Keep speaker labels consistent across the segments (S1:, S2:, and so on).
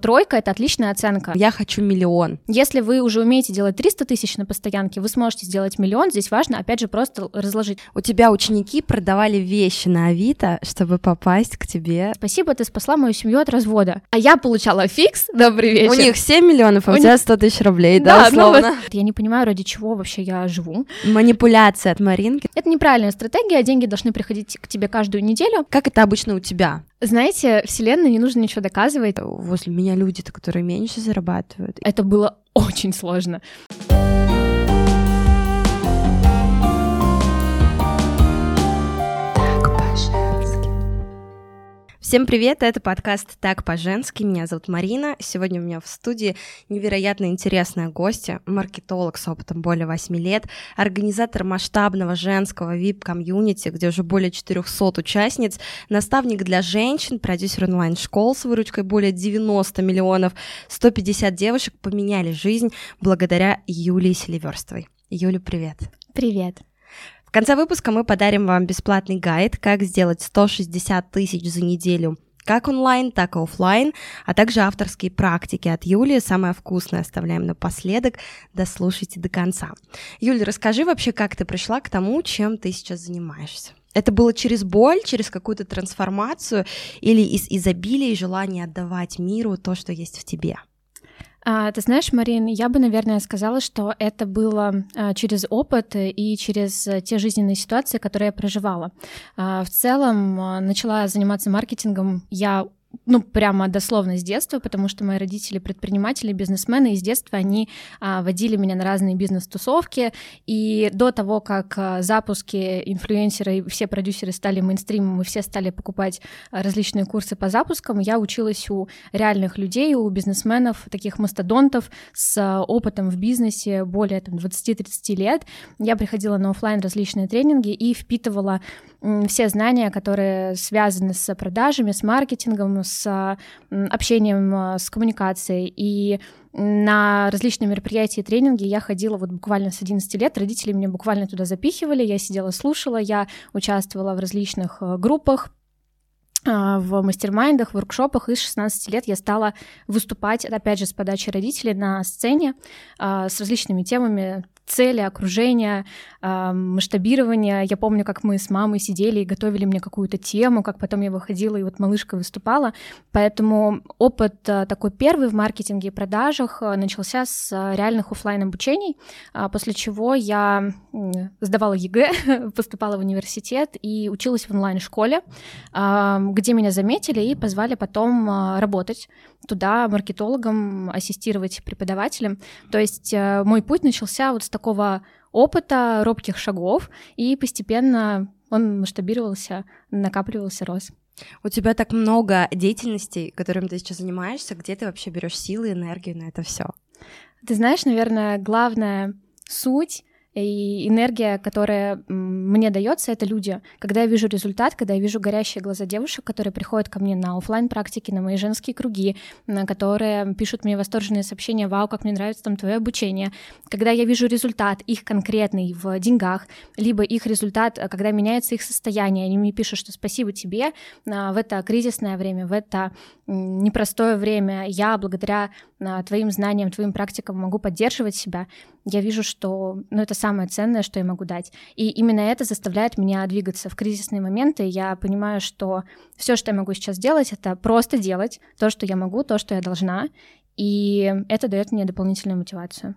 S1: Тройка — это отличная оценка.
S2: Я хочу миллион.
S1: Если вы уже умеете делать 300 тысяч на постоянке, вы сможете сделать миллион. Здесь важно, опять же, просто разложить.
S2: У тебя ученики продавали вещи на Авито, чтобы попасть к тебе.
S1: Спасибо, ты спасла мою семью от развода. А я получала фикс. Добрый вечер.
S2: У них 7 миллионов, а у,
S1: У
S2: тебя 100 тысяч рублей, да,
S1: Да, ну
S2: условно?
S1: вот. Я не понимаю, ради чего вообще я живу.
S2: Манипуляция от Маринки.
S1: Это неправильная стратегия, деньги должны приходить к тебе каждую неделю.
S2: Как это обычно у тебя?
S1: Знаете, вселенной не нужно ничего доказывать.
S2: Возле меня люди-то, которые меньше зарабатывают.
S1: Это было очень сложно.
S2: Всем привет, это подкаст «Так по-женски», меня зовут Марина. Сегодня у меня в студии невероятно интересная гостья, маркетолог с опытом более 8 лет, организатор масштабного женского VIP-комьюнити, где уже более 400 участниц, наставник для женщин, продюсер онлайн-школ с выручкой более 90 миллионов, 150 девушек поменяли жизнь благодаря Юлии Селиверстовой. Юля, привет.
S1: Привет.
S2: В конце выпуска мы подарим вам бесплатный гайд, как сделать 160 тысяч за неделю как онлайн, так и офлайн, а также авторские практики от Юли. Самое вкусное оставляем напоследок. Дослушайте до конца. Юля, расскажи вообще, как ты пришла к тому, чем ты сейчас занимаешься. Это было через боль, через какую-то трансформацию или из изобилия и желания отдавать миру то, что есть в тебе?
S1: А, ты знаешь, Марин, я бы, наверное, сказала, что это было а, через опыт и через а, те жизненные ситуации, которые я проживала. А, в целом начала заниматься маркетингом я ну, прямо дословно с детства, потому что мои родители предприниматели, бизнесмены, и с детства они а, водили меня на разные бизнес-тусовки, и до того, как а, запуски инфлюенсеры и все продюсеры стали мейнстримом, и все стали покупать а, различные курсы по запускам, я училась у реальных людей, у бизнесменов, таких мастодонтов с а, опытом в бизнесе более там, 20-30 лет. Я приходила на офлайн различные тренинги и впитывала м, все знания, которые связаны с продажами, с маркетингом, с общением, с коммуникацией. И на различные мероприятия и тренинги я ходила вот буквально с 11 лет, родители меня буквально туда запихивали, я сидела, слушала, я участвовала в различных группах, в мастер-майндах, воркшопах, и с 16 лет я стала выступать, опять же, с подачи родителей на сцене с различными темами, цели, окружения, э, масштабирования. Я помню, как мы с мамой сидели и готовили мне какую-то тему, как потом я выходила и вот малышка выступала. Поэтому опыт э, такой первый в маркетинге и продажах э, начался с реальных офлайн обучений, э, после чего я сдавала ЕГЭ, поступала в университет и училась в онлайн-школе, э, где меня заметили и позвали потом э, работать туда маркетологом, ассистировать преподавателем. То есть э, мой путь начался вот с такого опыта, робких шагов, и постепенно он масштабировался, накапливался, рос.
S2: У тебя так много деятельностей, которыми ты сейчас занимаешься, где ты вообще берешь силы, энергию на это все?
S1: Ты знаешь, наверное, главная суть и энергия, которая мне дается, это люди. Когда я вижу результат, когда я вижу горящие глаза девушек, которые приходят ко мне на офлайн практики, на мои женские круги, на которые пишут мне восторженные сообщения, вау, как мне нравится там твое обучение. Когда я вижу результат их конкретный в деньгах, либо их результат, когда меняется их состояние, они мне пишут, что спасибо тебе в это кризисное время, в это непростое время. Я благодаря твоим знаниям, твоим практикам могу поддерживать себя. Я вижу, что ну, это самое ценное, что я могу дать. И именно это заставляет меня двигаться в кризисные моменты. Я понимаю, что все, что я могу сейчас делать, это просто делать то, что я могу, то, что я должна. И это дает мне дополнительную мотивацию.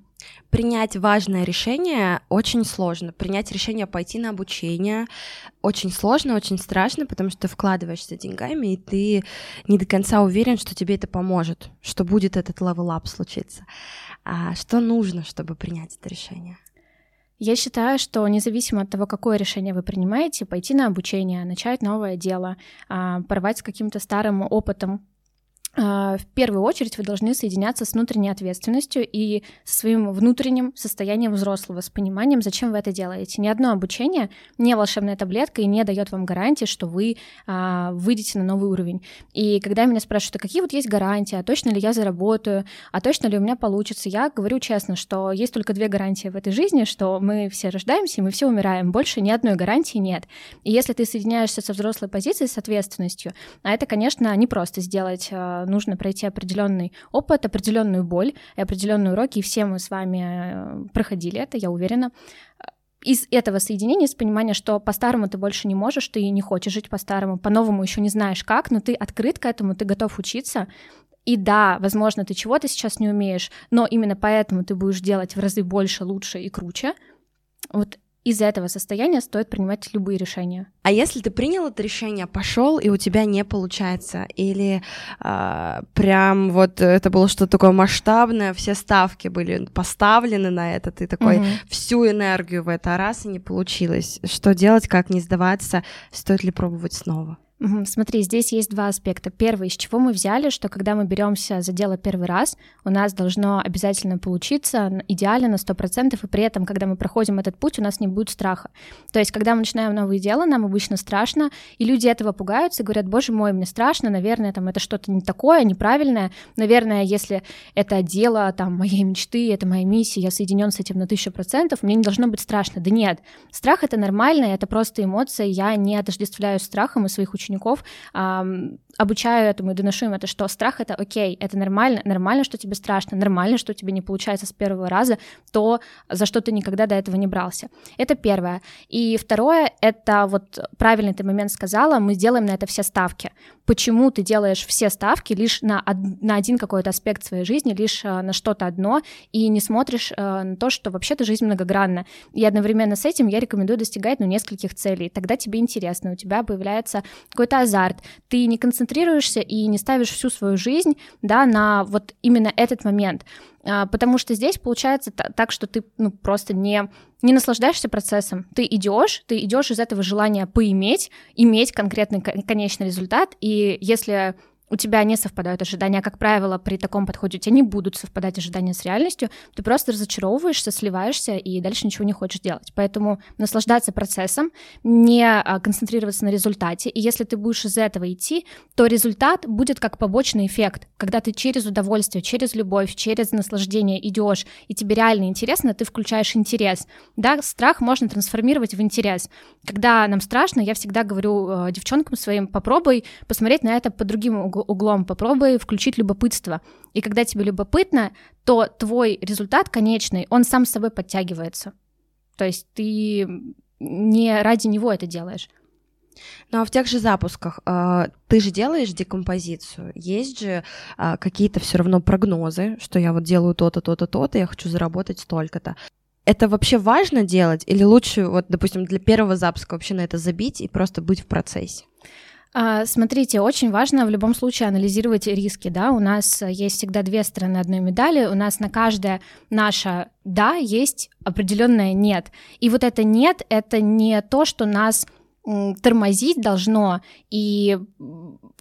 S2: Принять важное решение очень сложно. Принять решение пойти на обучение очень сложно, очень страшно, потому что ты вкладываешься деньгами, и ты не до конца уверен, что тебе это поможет, что будет этот level up случиться. А что нужно, чтобы принять это решение?
S1: Я считаю, что независимо от того, какое решение вы принимаете, пойти на обучение, начать новое дело, а, порвать с каким-то старым опытом, в первую очередь вы должны соединяться с внутренней ответственностью и со своим внутренним состоянием взрослого, с пониманием, зачем вы это делаете. Ни одно обучение, не волшебная таблетка и не дает вам гарантии, что вы а, выйдете на новый уровень. И когда меня спрашивают, а какие вот есть гарантии, а точно ли я заработаю, а точно ли у меня получится, я говорю честно, что есть только две гарантии в этой жизни, что мы все рождаемся и мы все умираем. Больше ни одной гарантии нет. И если ты соединяешься со взрослой позицией, с ответственностью, а это, конечно, не просто сделать нужно пройти определенный опыт, определенную боль и определенные уроки, и все мы с вами проходили это, я уверена из этого соединения, из понимания, что по-старому ты больше не можешь, ты не хочешь жить по-старому, по-новому еще не знаешь как, но ты открыт к этому, ты готов учиться, и да, возможно, ты чего-то сейчас не умеешь, но именно поэтому ты будешь делать в разы больше, лучше и круче. Вот из этого состояния стоит принимать любые решения.
S2: А если ты принял это решение, пошел и у тебя не получается, или э, прям вот это было что-то такое масштабное, все ставки были поставлены на это, ты такой угу. всю энергию в это, а раз и не получилось, что делать, как не сдаваться, стоит ли пробовать снова?
S1: Смотри, здесь есть два аспекта. Первый, из чего мы взяли, что когда мы беремся за дело первый раз, у нас должно обязательно получиться идеально на 100%, и при этом, когда мы проходим этот путь, у нас не будет страха. То есть, когда мы начинаем новые дела, нам обычно страшно, и люди этого пугаются, говорят, боже мой, мне страшно, наверное, там это что-то не такое, неправильное, наверное, если это дело там моей мечты, это моя миссия, я соединен с этим на тысячу процентов, мне не должно быть страшно. Да нет, страх — это нормально, это просто эмоция, я не отождествляю страхом и своих учеников учеников, обучаю этому и доношу им это, что страх это окей, это нормально, нормально, что тебе страшно, нормально, что тебе не получается с первого раза то, за что ты никогда до этого не брался. Это первое. И второе, это вот правильный ты момент сказала, мы сделаем на это все ставки. Почему ты делаешь все ставки лишь на, на один какой-то аспект своей жизни, лишь э, на что-то одно, и не смотришь э, на то, что вообще-то жизнь многогранна. И одновременно с этим я рекомендую достигать ну, нескольких целей. Тогда тебе интересно, у тебя появляется какой-то азарт, ты не концентрируешься концентрируешься и не ставишь всю свою жизнь, да, на вот именно этот момент. А, потому что здесь получается так, что ты ну, просто не, не наслаждаешься процессом. Ты идешь, ты идешь из этого желания поиметь, иметь конкретный конечный результат, и если у тебя не совпадают ожидания, как правило, при таком подходе у тебя не будут совпадать ожидания с реальностью, ты просто разочаровываешься, сливаешься и дальше ничего не хочешь делать. Поэтому наслаждаться процессом, не а, концентрироваться на результате, и если ты будешь из этого идти, то результат будет как побочный эффект, когда ты через удовольствие, через любовь, через наслаждение идешь, и тебе реально интересно, ты включаешь интерес. Да, страх можно трансформировать в интерес. Когда нам страшно, я всегда говорю э, девчонкам своим, попробуй посмотреть на это по другим углом, попробуй включить любопытство. И когда тебе любопытно, то твой результат конечный, он сам с собой подтягивается. То есть ты не ради него это делаешь.
S2: Ну а в тех же запусках э, ты же делаешь декомпозицию. Есть же э, какие-то все равно прогнозы, что я вот делаю то-то, то-то, то-то, я хочу заработать столько-то. Это вообще важно делать? Или лучше, вот, допустим, для первого запуска вообще на это забить и просто быть в процессе?
S1: А, смотрите, очень важно в любом случае анализировать риски, да, у нас есть всегда две стороны одной медали, у нас на каждое наше «да» есть определенное «нет», и вот это «нет» — это не то, что нас тормозить должно, и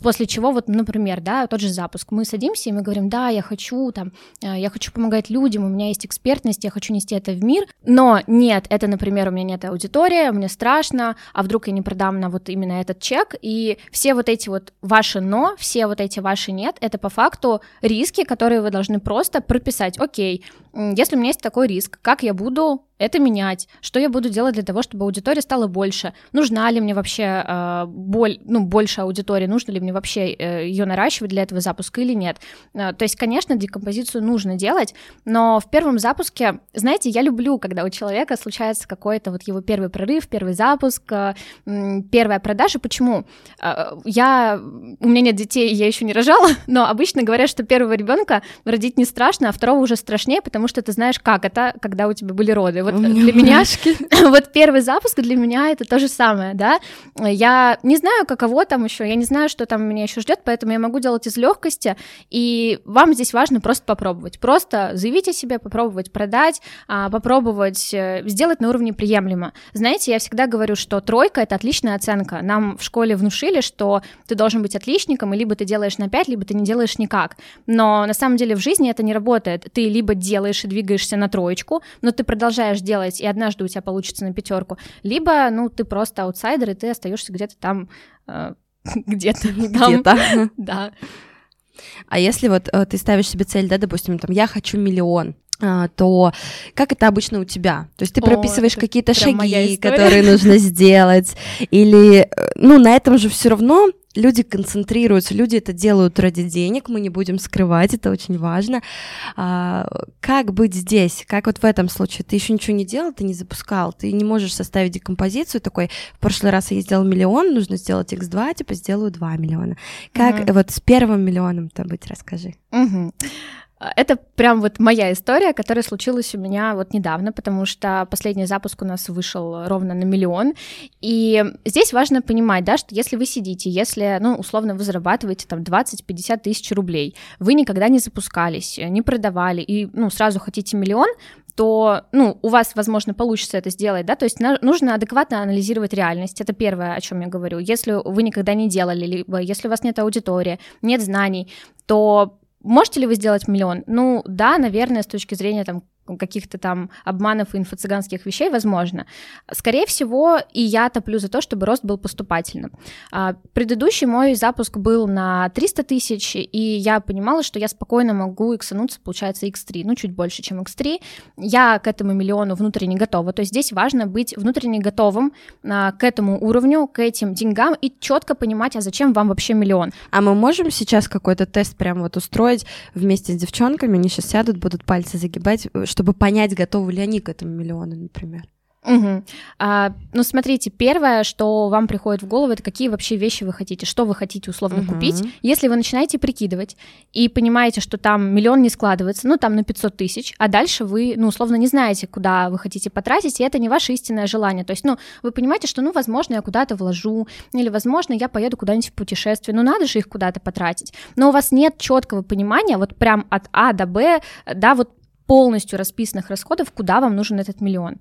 S1: после чего, вот, например, да, тот же запуск, мы садимся и мы говорим, да, я хочу, там, э, я хочу помогать людям, у меня есть экспертность, я хочу нести это в мир, но нет, это, например, у меня нет аудитории, мне страшно, а вдруг я не продам на вот именно этот чек, и все вот эти вот ваши «но», все вот эти ваши «нет», это по факту риски, которые вы должны просто прописать, окей, если у меня есть такой риск, как я буду это менять, что я буду делать для того, чтобы аудитория стала больше, нужна ли мне вообще э, боль, ну, больше аудитории, нужно ли мне вообще э, ее наращивать для этого запуска или нет. Э, то есть, конечно, декомпозицию нужно делать, но в первом запуске, знаете, я люблю, когда у человека случается какой-то вот его первый прорыв, первый запуск, э, первая продажа. Почему? Э, я, у меня нет детей, я еще не рожала, но обычно говорят, что первого ребенка родить не страшно, а второго уже страшнее, потому что ты знаешь, как это, когда у тебя были роды. Вот для меня, вот первый запуск для меня это то же самое, да. Я не знаю, каково там еще, я не знаю, что там меня еще ждет, поэтому я могу делать из легкости. И вам здесь важно просто попробовать, просто заявить о себе, попробовать продать, а, попробовать э, сделать на уровне приемлемо. Знаете, я всегда говорю, что тройка это отличная оценка. Нам в школе внушили, что ты должен быть отличником, и либо ты делаешь на 5, либо ты не делаешь никак. Но на самом деле в жизни это не работает. Ты либо делаешь и двигаешься на троечку, но ты продолжаешь делать, и однажды у тебя получится на пятерку, либо, ну, ты просто аутсайдер, и ты остаешься где-то там, э, где-то.
S2: Где-то.
S1: Да.
S2: А если вот э, ты ставишь себе цель, да, допустим, там, я хочу миллион, а, то как это обычно у тебя? То есть ты О, прописываешь какие-то шаги, которые нужно сделать, или, э, ну, на этом же все равно люди концентрируются, люди это делают ради денег, мы не будем скрывать, это очень важно. А, как быть здесь? Как вот в этом случае? Ты еще ничего не делал, ты не запускал, ты не можешь составить декомпозицию такой, в прошлый раз я сделал миллион, нужно сделать x2, типа сделаю 2 миллиона. Как угу. вот с первым миллионом-то быть, расскажи.
S1: Угу. Это прям вот моя история, которая случилась у меня вот недавно, потому что последний запуск у нас вышел ровно на миллион. И здесь важно понимать, да, что если вы сидите, если, ну, условно, вы зарабатываете там 20-50 тысяч рублей, вы никогда не запускались, не продавали, и, ну, сразу хотите миллион, то, ну, у вас, возможно, получится это сделать, да, то есть нужно адекватно анализировать реальность, это первое, о чем я говорю. Если вы никогда не делали, либо если у вас нет аудитории, нет знаний, то Можете ли вы сделать миллион? Ну, да, наверное, с точки зрения там каких-то там обманов и инфо-цыганских вещей, возможно. Скорее всего, и я топлю за то, чтобы рост был поступательным. А, предыдущий мой запуск был на 300 тысяч, и я понимала, что я спокойно могу иксануться, получается, x3, ну, чуть больше, чем x3. Я к этому миллиону внутренне готова. То есть здесь важно быть внутренне готовым а, к этому уровню, к этим деньгам и четко понимать, а зачем вам вообще миллион.
S2: А мы можем сейчас какой-то тест прям вот устроить вместе с девчонками, они сейчас сядут, будут пальцы загибать, чтобы понять, готовы ли они к этому миллиону, например.
S1: Угу. А, ну, смотрите, первое, что вам приходит в голову, это какие вообще вещи вы хотите, что вы хотите условно угу. купить. Если вы начинаете прикидывать и понимаете, что там миллион не складывается, ну, там на 500 тысяч, а дальше вы, ну, условно не знаете, куда вы хотите потратить, и это не ваше истинное желание. То есть, ну, вы понимаете, что, ну, возможно, я куда-то вложу, или, возможно, я поеду куда-нибудь в путешествие, ну, надо же их куда-то потратить. Но у вас нет четкого понимания, вот прям от А до Б, да, вот полностью расписанных расходов, куда вам нужен этот миллион.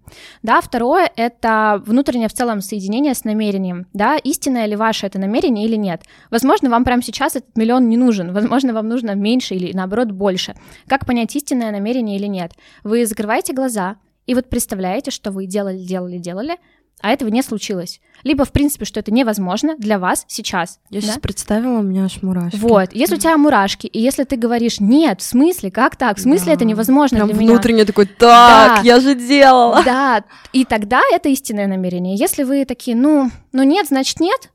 S1: Да, второе — это внутреннее в целом соединение с намерением, да, истинное ли ваше это намерение или нет. Возможно, вам прямо сейчас этот миллион не нужен, возможно, вам нужно меньше или, наоборот, больше. Как понять, истинное намерение или нет? Вы закрываете глаза, и вот представляете, что вы делали, делали, делали, а этого не случилось. Либо, в принципе, что это невозможно для вас сейчас.
S2: Я да? сейчас представила, у меня аж мурашки.
S1: Вот, если у тебя мурашки, и если ты говоришь, нет, в смысле, как так, в смысле да. это невозможно
S2: Прям
S1: для
S2: меня. внутренне такой, так, да. я же делала.
S1: Да, и тогда это истинное намерение. Если вы такие, ну, ну нет, значит нет,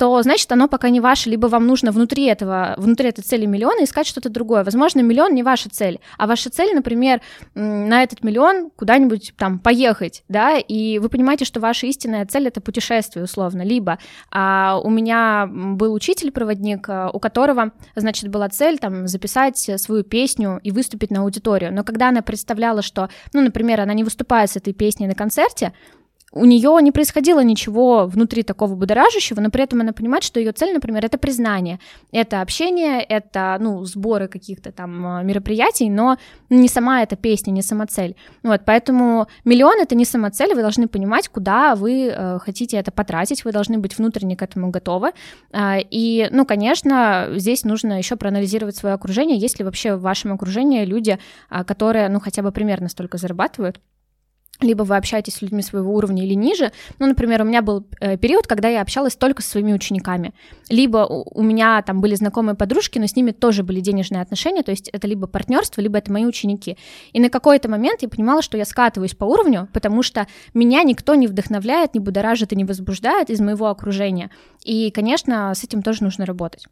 S1: то значит оно пока не ваше, либо вам нужно внутри этого, внутри этой цели миллиона искать что-то другое. Возможно, миллион не ваша цель, а ваша цель, например, на этот миллион куда-нибудь там поехать, да, и вы понимаете, что ваша истинная цель это путешествие условно, либо а, у меня был учитель-проводник, а, у которого, значит, была цель там записать свою песню и выступить на аудиторию, но когда она представляла, что, ну, например, она не выступает с этой песней на концерте, у нее не происходило ничего внутри такого будоражащего, но при этом она понимает, что ее цель, например, это признание, это общение, это, ну, сборы каких-то там а, мероприятий, но не сама эта песня, не сама цель. Вот, поэтому миллион — это не сама цель, вы должны понимать, куда вы э, хотите это потратить, вы должны быть внутренне к этому готовы. Э, и, ну, конечно, здесь нужно еще проанализировать свое окружение, есть ли вообще в вашем окружении люди, э, которые, ну, хотя бы примерно столько зарабатывают, либо вы общаетесь с людьми своего уровня или ниже. Ну, например, у меня был э, период, когда я общалась только со своими учениками. Либо у меня там были знакомые подружки, но с ними тоже были денежные отношения, то есть это либо партнерство, либо это мои ученики. И на какой-то момент я понимала, что я скатываюсь по уровню, потому что меня никто не вдохновляет, не будоражит и не возбуждает из моего окружения. И, конечно, с этим тоже нужно работать.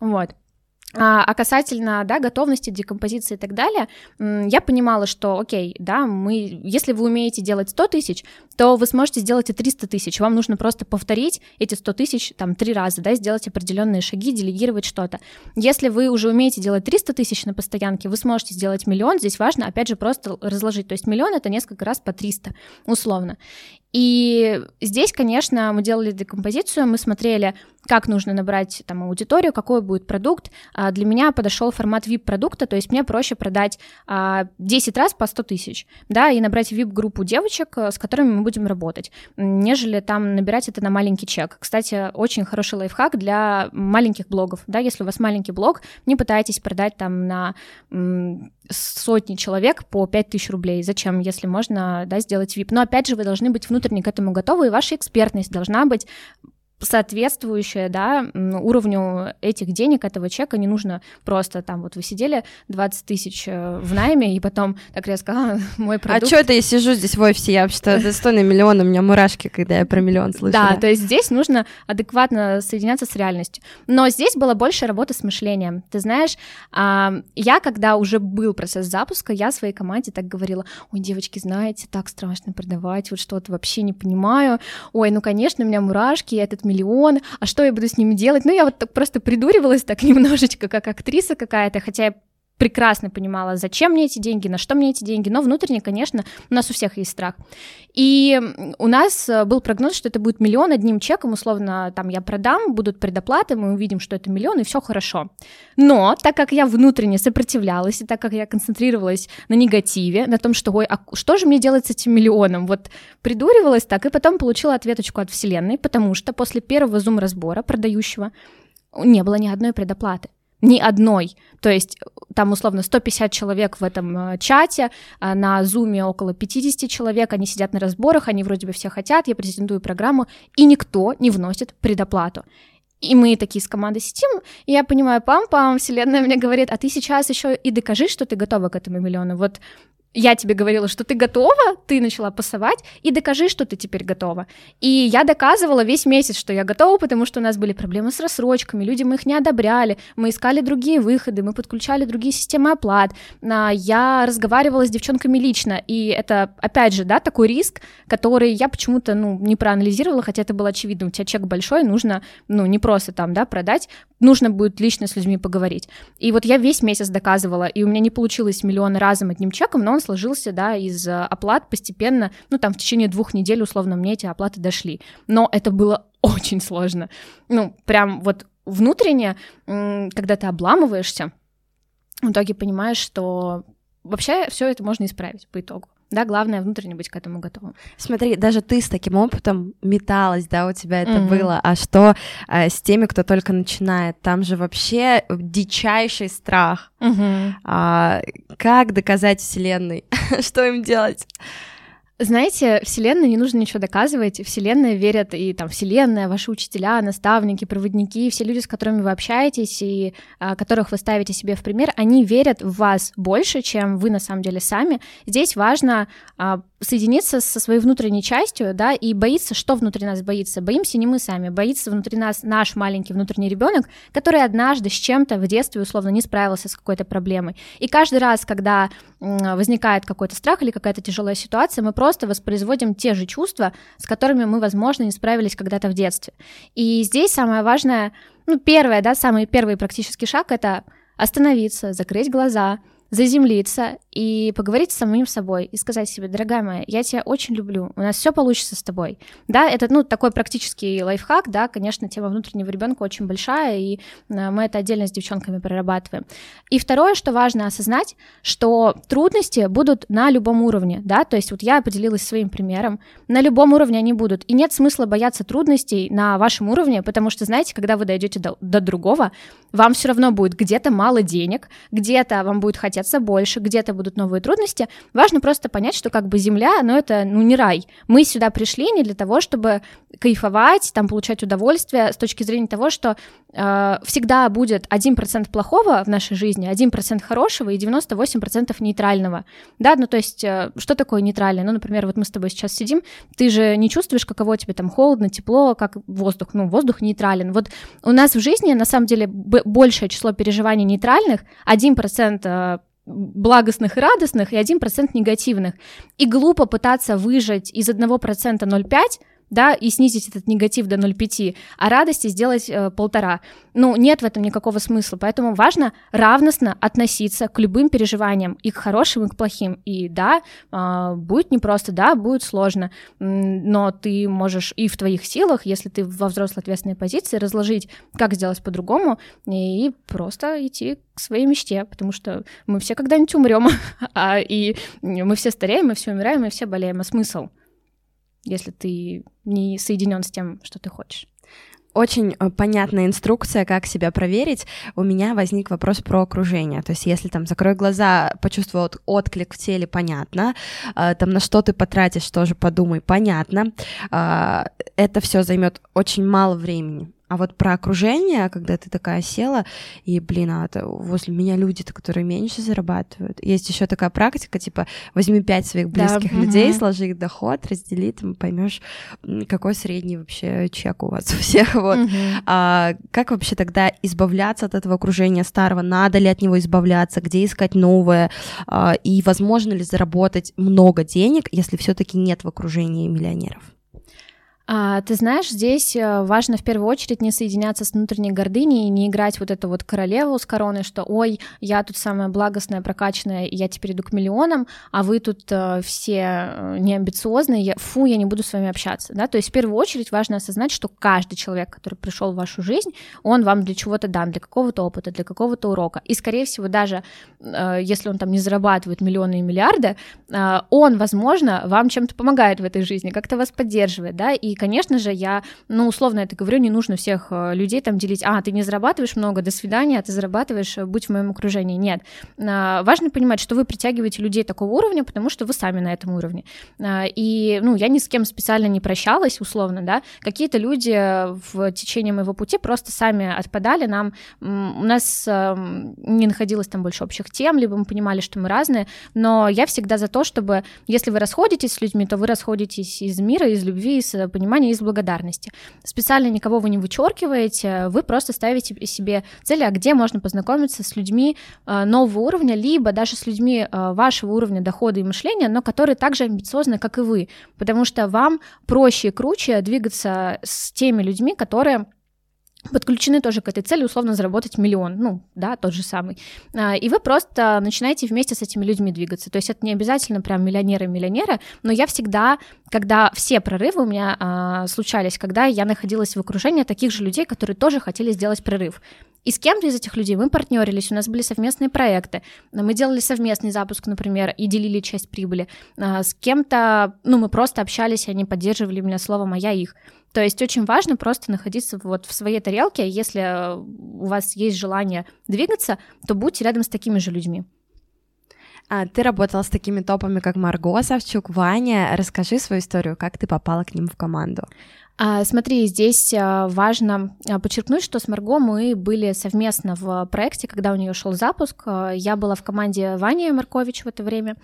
S1: Вот. А, а касательно да, готовности, декомпозиции и так далее, я понимала, что, окей, да, мы, если вы умеете делать 100 тысяч, то вы сможете сделать и 300 тысяч. Вам нужно просто повторить эти 100 тысяч там три раза, да, сделать определенные шаги, делегировать что-то. Если вы уже умеете делать 300 тысяч на постоянке, вы сможете сделать миллион. Здесь важно, опять же, просто разложить. То есть миллион — это несколько раз по 300, условно. И здесь, конечно, мы делали декомпозицию, мы смотрели, как нужно набрать там аудиторию, какой будет продукт. А для меня подошел формат VIP-продукта, то есть мне проще продать 10 а, раз по 100 тысяч, да, и набрать VIP-группу девочек, э, с которыми мы будем работать, нежели там набирать это на маленький чек. Кстати, очень хороший лайфхак для маленьких блогов, да, если у вас маленький блог, не пытайтесь продать там на сотни человек по 5000 рублей. Зачем, если можно да, сделать VIP? Но опять же, вы должны быть внутренне к этому готовы, и ваша экспертность должна быть соответствующее, да, уровню этих денег, этого чека, не нужно просто там, вот вы сидели 20 тысяч э, в найме, и потом так резко, а, мой а продукт...
S2: А что это я сижу здесь в офисе, я вообще-то достойный миллион, у меня мурашки, когда я про миллион слышу.
S1: Да, то есть здесь нужно адекватно соединяться с реальностью. Но здесь было больше работы с мышлением. Ты знаешь, я, когда уже был процесс запуска, я своей команде так говорила, ой, девочки, знаете, так страшно продавать, вот что-то вообще не понимаю, ой, ну, конечно, у меня мурашки, этот миллион, а что я буду с ними делать? Ну, я вот так просто придуривалась так немножечко, как актриса какая-то, хотя я прекрасно понимала, зачем мне эти деньги, на что мне эти деньги, но внутренне, конечно, у нас у всех есть страх. И у нас э, был прогноз, что это будет миллион одним чеком, условно, там я продам, будут предоплаты, мы увидим, что это миллион, и все хорошо. Но так как я внутренне сопротивлялась, и так как я концентрировалась на негативе, на том, что, ой, а что же мне делать с этим миллионом, вот придуривалась так, и потом получила ответочку от Вселенной, потому что после первого зум-разбора продающего не было ни одной предоплаты ни одной. То есть там условно 150 человек в этом э, чате, а на зуме около 50 человек, они сидят на разборах, они вроде бы все хотят, я презентую программу, и никто не вносит предоплату. И мы такие с командой сидим, и я понимаю, пам-пам, вселенная мне говорит, а ты сейчас еще и докажи, что ты готова к этому миллиону. Вот я тебе говорила, что ты готова, ты начала пасовать, и докажи, что ты теперь готова. И я доказывала весь месяц, что я готова, потому что у нас были проблемы с рассрочками, люди мы их не одобряли, мы искали другие выходы, мы подключали другие системы оплат, а, я разговаривала с девчонками лично, и это, опять же, да, такой риск, который я почему-то, ну, не проанализировала, хотя это было очевидно, у тебя чек большой, нужно, ну, не просто там, да, продать, нужно будет лично с людьми поговорить. И вот я весь месяц доказывала, и у меня не получилось миллион разом одним чеком, но он сложился, да, из э, оплат постепенно, ну, там, в течение двух недель, условно, мне эти оплаты дошли. Но это было очень сложно. Ну, прям вот внутренне, когда ты обламываешься, в итоге понимаешь, что вообще все это можно исправить по итогу. Да, главное внутренне быть к этому готовым.
S2: Смотри, даже ты с таким опытом металась, да, у тебя это mm-hmm. было. А что э, с теми, кто только начинает? Там же вообще дичайший страх. Mm-hmm. А, как доказать Вселенной? что им делать?
S1: Знаете, Вселенной не нужно ничего доказывать. Вселенная верят и там Вселенная, ваши учителя, наставники, проводники, все люди, с которыми вы общаетесь и а, которых вы ставите себе в пример, они верят в вас больше, чем вы на самом деле сами. Здесь важно а, соединиться со своей внутренней частью, да, и боится, что внутри нас боится. Боимся не мы сами, боится внутри нас наш маленький внутренний ребенок, который однажды с чем-то в детстве условно не справился с какой-то проблемой. И каждый раз, когда возникает какой-то страх или какая-то тяжелая ситуация, мы просто воспроизводим те же чувства, с которыми мы, возможно, не справились когда-то в детстве. И здесь самое важное, ну, первое, да, самый первый практический шаг — это остановиться, закрыть глаза — заземлиться и поговорить с самим собой и сказать себе, дорогая моя, я тебя очень люблю, у нас все получится с тобой. Да, это, ну, такой практический лайфхак, да, конечно, тема внутреннего ребенка очень большая, и э, мы это отдельно с девчонками прорабатываем. И второе, что важно осознать, что трудности будут на любом уровне, да, то есть вот я поделилась своим примером, на любом уровне они будут, и нет смысла бояться трудностей на вашем уровне, потому что, знаете, когда вы дойдете до, до другого, вам все равно будет где-то мало денег, где-то вам будет хотеть хотеться больше, где-то будут новые трудности. Важно просто понять, что как бы Земля, но это ну, не рай. Мы сюда пришли не для того, чтобы кайфовать, там, получать удовольствие с точки зрения того, что э, всегда будет 1% плохого в нашей жизни, 1% хорошего и 98% нейтрального. Да, ну то есть э, что такое нейтральное? Ну, например, вот мы с тобой сейчас сидим, ты же не чувствуешь, каково тебе там холодно, тепло, как воздух. Ну, воздух нейтрален. Вот у нас в жизни, на самом деле, большее число переживаний нейтральных, 1% благостных и радостных, и 1% негативных. И глупо пытаться выжать из 1% 0,5, да, и снизить этот негатив до 0,5, а радости сделать э, полтора. Ну, нет в этом никакого смысла, поэтому важно равностно относиться к любым переживаниям, и к хорошим, и к плохим. И да, э, будет непросто, да, будет сложно, но ты можешь и в твоих силах, если ты во взрослой ответственной позиции, разложить, как сделать по-другому, и просто идти к своей мечте, потому что мы все когда-нибудь умрем, а, и мы все стареем, мы все умираем, мы все болеем, а смысл? Если ты не соединен с тем, что ты хочешь.
S2: очень э, понятная инструкция, как себя проверить. У меня возник вопрос про окружение. То есть, если там закрой глаза, почувствовал отклик в теле, понятно. Э, там на что ты потратишь, тоже подумай, понятно. Э, это все займет очень мало времени. А вот про окружение, когда ты такая села, и, блин, а это возле меня люди-то, которые меньше зарабатывают. Есть еще такая практика, типа, возьми пять своих близких да, людей, угу. сложи их доход, раздели, там поймешь, какой средний вообще чек у вас у всех. Вот. Угу. А, как вообще тогда избавляться от этого окружения старого? Надо ли от него избавляться? Где искать новое? А, и возможно ли заработать много денег, если все-таки нет в окружении миллионеров?
S1: А, ты знаешь, здесь э, важно в первую очередь не соединяться с внутренней гордыней и не играть вот эту вот королеву с короной, что ой, я тут самая благостная, прокачанная, я теперь иду к миллионам, а вы тут э, все э, неамбициозные, я, фу, я не буду с вами общаться. Да? То есть в первую очередь важно осознать, что каждый человек, который пришел в вашу жизнь, он вам для чего-то дан, для какого-то опыта, для какого-то урока. И, скорее всего, даже э, если он там не зарабатывает миллионы и миллиарды, э, он, возможно, вам чем-то помогает в этой жизни, как-то вас поддерживает, да, и конечно же, я, ну, условно это говорю, не нужно всех э, людей там делить, а, ты не зарабатываешь много, до свидания, а ты зарабатываешь, э, будь в моем окружении. Нет. А, важно понимать, что вы притягиваете людей такого уровня, потому что вы сами на этом уровне. И, ну, я ни с кем специально не прощалась, условно, да, какие-то люди в течение моего пути просто сами отпадали, нам, у нас не находилось там больше общих тем, либо мы понимали, что мы разные, но я всегда за то, чтобы, если вы расходитесь с людьми, то вы расходитесь из мира, из любви, из понимания понимания, из благодарности. Специально никого вы не вычеркиваете, вы просто ставите себе цели, а где можно познакомиться с людьми э, нового уровня, либо даже с людьми э, вашего уровня дохода и мышления, но которые также амбициозны, как и вы, потому что вам проще и круче двигаться с теми людьми, которые подключены тоже к этой цели, условно заработать миллион, ну, да, тот же самый. А, и вы просто начинаете вместе с этими людьми двигаться. То есть это не обязательно прям миллионеры-миллионеры, но я всегда, когда все прорывы у меня а, случались, когда я находилась в окружении таких же людей, которые тоже хотели сделать прорыв. И с кем-то из этих людей мы партнерились, у нас были совместные проекты, мы делали совместный запуск, например, и делили часть прибыли. А, с кем-то, ну, мы просто общались, они поддерживали меня словом, а я их. То есть очень важно просто находиться вот в своей тарелке, а если э, у вас есть желание двигаться, то будьте рядом с такими же людьми.
S2: А, ты работала с такими топами, как Марго Савчук, Ваня. Расскажи свою историю, как ты попала к ним в команду.
S1: А, смотри, здесь а, важно а, подчеркнуть, что с Марго мы были совместно в проекте, когда у нее шел запуск. Я была в команде Вани Маркович в это время,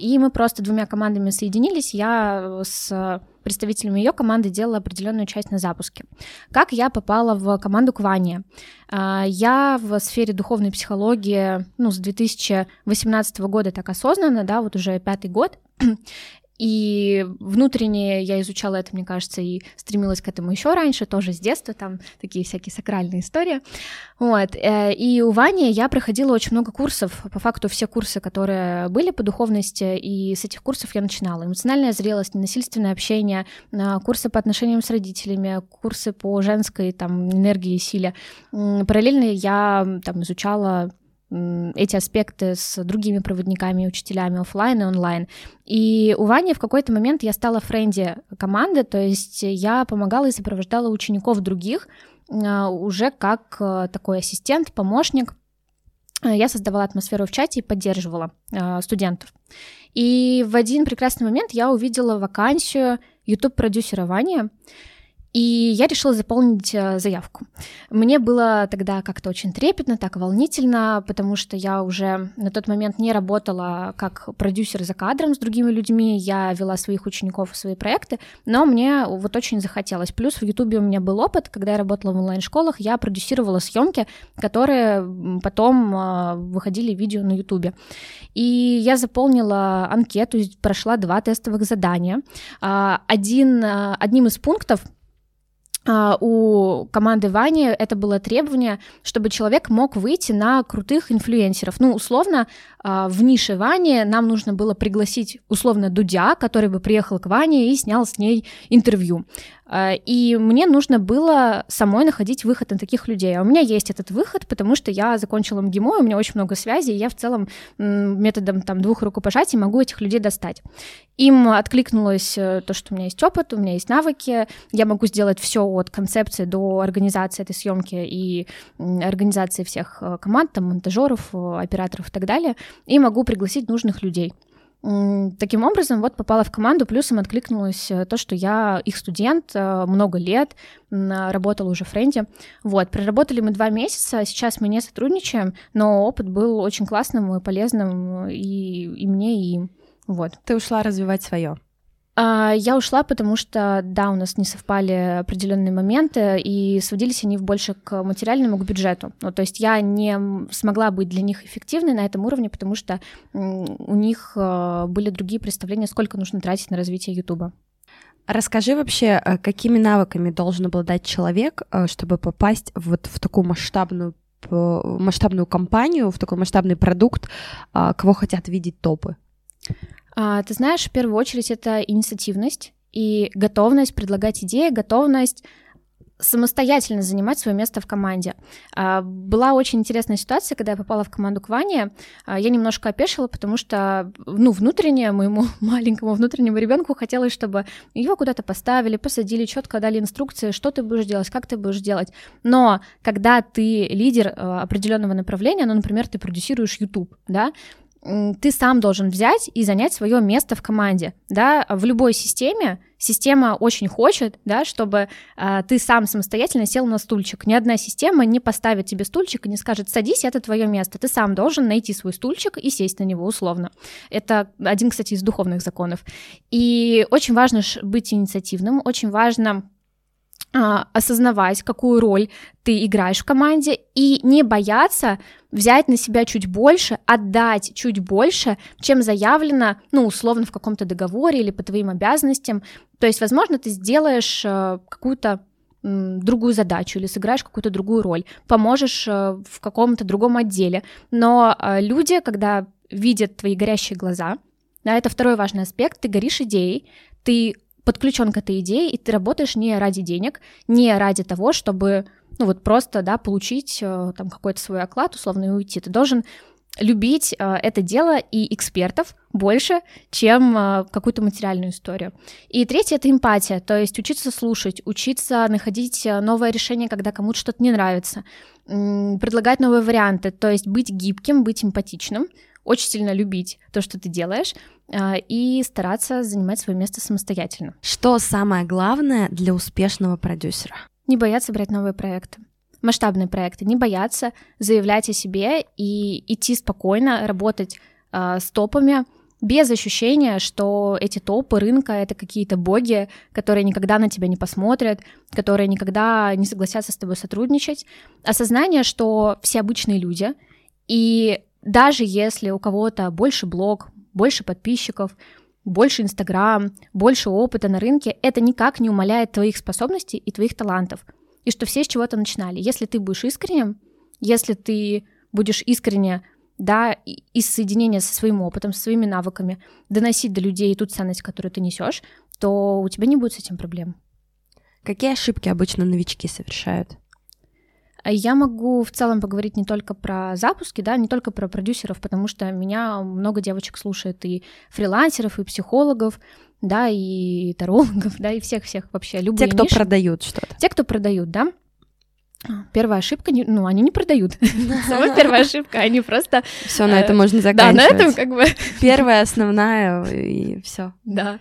S1: и мы просто двумя командами соединились. Я с представителями ее команды делала определенную часть на запуске. Как я попала в команду к Ване? Я в сфере духовной психологии ну, с 2018 года так осознанно, да, вот уже пятый год, и внутренне я изучала это, мне кажется, и стремилась к этому еще раньше, тоже с детства, там такие всякие сакральные истории. Вот. Э, и у Вани я проходила очень много курсов, по факту все курсы, которые были по духовности, и с этих курсов я начинала. Эмоциональная зрелость, ненасильственное общение, э, курсы по отношениям с родителями, курсы по женской там, энергии и силе. Параллельно я там изучала эти аспекты с другими проводниками, учителями офлайн и онлайн. И у Вани в какой-то момент я стала френди команды, то есть я помогала и сопровождала учеников других а, уже как э, такой ассистент, помощник. Я создавала атмосферу в чате и поддерживала а, студентов. И в один прекрасный момент я увидела вакансию YouTube-продюсера Вани, и я решила заполнить э, заявку. Мне было тогда как-то очень трепетно, так волнительно, потому что я уже на тот момент не работала как продюсер за кадром с другими людьми, я вела своих учеников в свои проекты, но мне вот очень захотелось. Плюс в Ютубе у меня был опыт, когда я работала в онлайн-школах, я продюсировала съемки, которые потом э, выходили видео на Ютубе. И я заполнила анкету, прошла два тестовых задания. А, один, э, одним из пунктов у команды Вани это было требование, чтобы человек мог выйти на крутых инфлюенсеров. Ну, условно, а, в нише Вани нам нужно было пригласить, условно, Дудя, который бы приехал к Ване и снял с ней интервью. А, и мне нужно было самой находить выход на таких людей. А у меня есть этот выход, потому что я закончила МГИМО, у меня очень много связей, и я в целом методом там, двух рукопожатий могу этих людей достать. Им откликнулось э, то, что у меня есть опыт, у меня есть навыки, я могу сделать все от концепции до организации этой съемки и организации всех э, команд, там, монтажеров, э, операторов и так далее, и могу пригласить нужных людей. Таким образом, вот попала в команду, плюсом откликнулось э, то, что я их студент, э, много лет, работала уже в Френде. Вот, проработали мы два месяца, сейчас мы не сотрудничаем, но опыт был очень классным и полезным и, и мне, и им. Вот.
S2: Ты ушла развивать свое.
S1: А, я ушла, потому что, да, у нас не совпали определенные моменты, и сводились они больше к материальному, к бюджету. Ну, то есть я не смогла быть для них эффективной на этом уровне, потому что у них а, были другие представления, сколько нужно тратить на развитие Ютуба.
S2: Расскажи вообще, а, какими навыками должен обладать человек, чтобы попасть вот в такую масштабную масштабную компанию, в такой масштабный продукт, кого хотят видеть топы?
S1: А, ты знаешь, в первую очередь это инициативность и готовность предлагать идеи, готовность самостоятельно занимать свое место в команде. А, была очень интересная ситуация, когда я попала в команду к Ване. А, я немножко опешила, потому что, ну, внутренне моему маленькому внутреннему ребенку хотелось, чтобы его куда-то поставили, посадили, четко дали инструкции, что ты будешь делать, как ты будешь делать. Но когда ты лидер определенного направления, ну, например, ты продюсируешь YouTube, да, ты сам должен взять и занять свое место в команде, да, в любой системе система очень хочет, да, чтобы э, ты сам самостоятельно сел на стульчик. Ни одна система не поставит тебе стульчик и не скажет, садись, это твое место. Ты сам должен найти свой стульчик и сесть на него условно. Это один, кстати, из духовных законов. И очень важно быть инициативным, очень важно осознавать, какую роль ты играешь в команде, и не бояться взять на себя чуть больше, отдать чуть больше, чем заявлено, ну, условно, в каком-то договоре или по твоим обязанностям. То есть, возможно, ты сделаешь э, какую-то другую задачу или сыграешь какую-то другую роль, поможешь э, в каком-то другом отделе. Но э, люди, когда видят твои горящие глаза, да, это второй важный аспект, ты горишь идеей, ты подключен к этой идее, и ты работаешь не ради денег, не ради того, чтобы, ну вот просто, да, получить э, там какой-то свой оклад условно и уйти. Ты должен любить э, это дело и экспертов больше, чем э, какую-то материальную историю. И третье — это эмпатия, то есть учиться слушать, учиться находить новое решение, когда кому-то что-то не нравится, предлагать новые варианты, то есть быть гибким, быть эмпатичным, очень сильно любить то, что ты делаешь, и стараться занимать свое место самостоятельно.
S2: Что самое главное для успешного продюсера?
S1: Не бояться брать новые проекты масштабные проекты, не бояться заявлять о себе и идти спокойно, работать э, с топами, без ощущения, что эти топы рынка — это какие-то боги, которые никогда на тебя не посмотрят, которые никогда не согласятся с тобой сотрудничать. Осознание, что все обычные люди, и даже если у кого-то больше блог, больше подписчиков, больше Инстаграм, больше опыта на рынке, это никак не умаляет твоих способностей и твоих талантов. И что все с чего-то начинали. Если ты будешь искренним, если ты будешь искренне да, из соединения со своим опытом, со своими навыками доносить до людей ту ценность, которую ты несешь, то у тебя не будет с этим проблем.
S2: Какие ошибки обычно новички совершают?
S1: Я могу в целом поговорить не только про запуски, да, не только про продюсеров, потому что меня много девочек слушает и фрилансеров, и психологов, да, и тарологов, да, и всех-всех вообще.
S2: Любые Те, кто ниши. продают что-то.
S1: Те, кто продают, да. Первая ошибка, ну, они не продают. Самая первая ошибка, они просто...
S2: Все, на этом можно заканчивать.
S1: Да, на этом как бы...
S2: Первая, основная, и все.
S1: Да.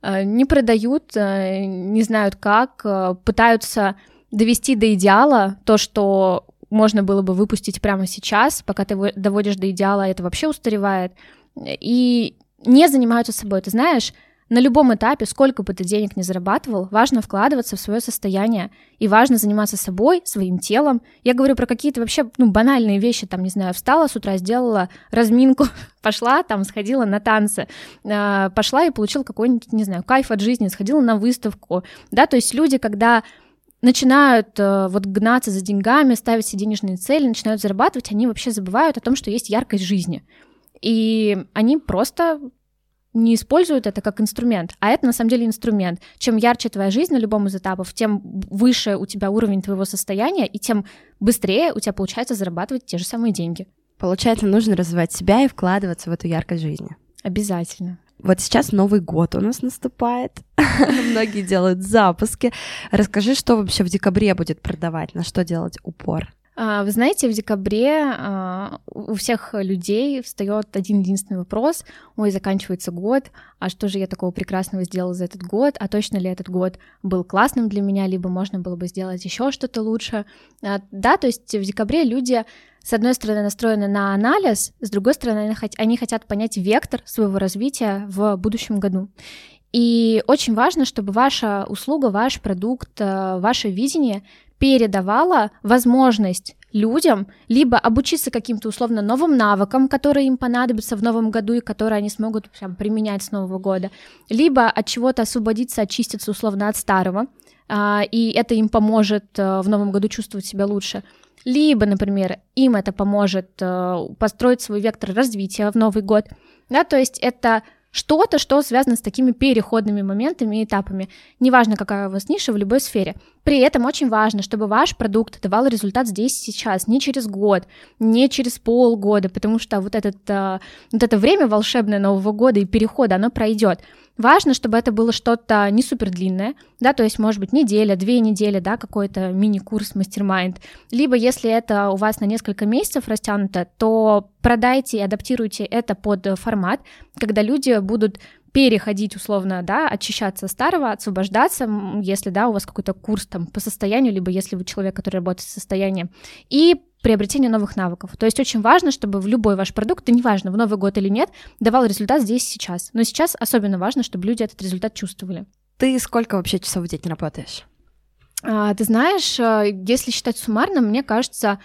S1: А, не продают, а, не знают как, а, пытаются довести до идеала то, что можно было бы выпустить прямо сейчас, пока ты доводишь до идеала, это вообще устаревает, и не занимаются собой. Ты знаешь, на любом этапе, сколько бы ты денег не зарабатывал, важно вкладываться в свое состояние, и важно заниматься собой, своим телом. Я говорю про какие-то вообще ну, банальные вещи, там, не знаю, встала с утра, сделала разминку, пошла, там, сходила на танцы, э, пошла и получила какой-нибудь, не знаю, кайф от жизни, сходила на выставку, да, то есть люди, когда начинают э, вот гнаться за деньгами, ставить себе денежные цели, начинают зарабатывать, они вообще забывают о том, что есть яркость жизни. И они просто не используют это как инструмент, а это на самом деле инструмент. Чем ярче твоя жизнь на любом из этапов, тем выше у тебя уровень твоего состояния, и тем быстрее у тебя получается зарабатывать те же самые деньги.
S2: Получается, нужно развивать себя и вкладываться в эту яркость жизни.
S1: Обязательно.
S2: Вот сейчас Новый год у нас наступает. Многие делают запуски. Расскажи, что вообще в декабре будет продавать, на что делать упор?
S1: А, вы знаете, в декабре а, у всех людей встает один единственный вопрос: ой, заканчивается год, а что же я такого прекрасного сделала за этот год? А точно ли этот год был классным для меня, либо можно было бы сделать еще что-то лучше? А, да, то есть в декабре люди с одной стороны настроены на анализ, с другой стороны они хотят понять вектор своего развития в будущем году. И очень важно, чтобы ваша услуга, ваш продукт, ваше видение передавала возможность людям либо обучиться каким-то условно новым навыкам, которые им понадобятся в новом году и которые они смогут прям, применять с нового года, либо от чего-то освободиться, очиститься условно от старого, а, и это им поможет а, в новом году чувствовать себя лучше. Либо, например, им это поможет а, построить свой вектор развития в Новый год. Да, то есть это что-то, что связано с такими переходными моментами и этапами. Неважно, какая у вас ниша в любой сфере. При этом очень важно, чтобы ваш продукт давал результат здесь и сейчас, не через год, не через полгода, потому что вот, этот, а, вот это время волшебное Нового года и перехода, оно пройдет. Важно, чтобы это было что-то не супер длинное, да, то есть, может быть, неделя, две недели, да, какой-то мини-курс мастер-майнд. Либо, если это у вас на несколько месяцев растянуто, то продайте и адаптируйте это под формат, когда люди будут переходить условно, да, очищаться старого, освобождаться, если, да, у вас какой-то курс там по состоянию, либо если вы человек, который работает с состоянием, и приобретение новых навыков. То есть очень важно, чтобы в любой ваш продукт, да неважно, в Новый год или нет, давал результат здесь сейчас. Но сейчас особенно важно, чтобы люди этот результат чувствовали.
S2: Ты сколько вообще часов в день работаешь?
S1: А, ты знаешь, э, если считать суммарно, мне кажется,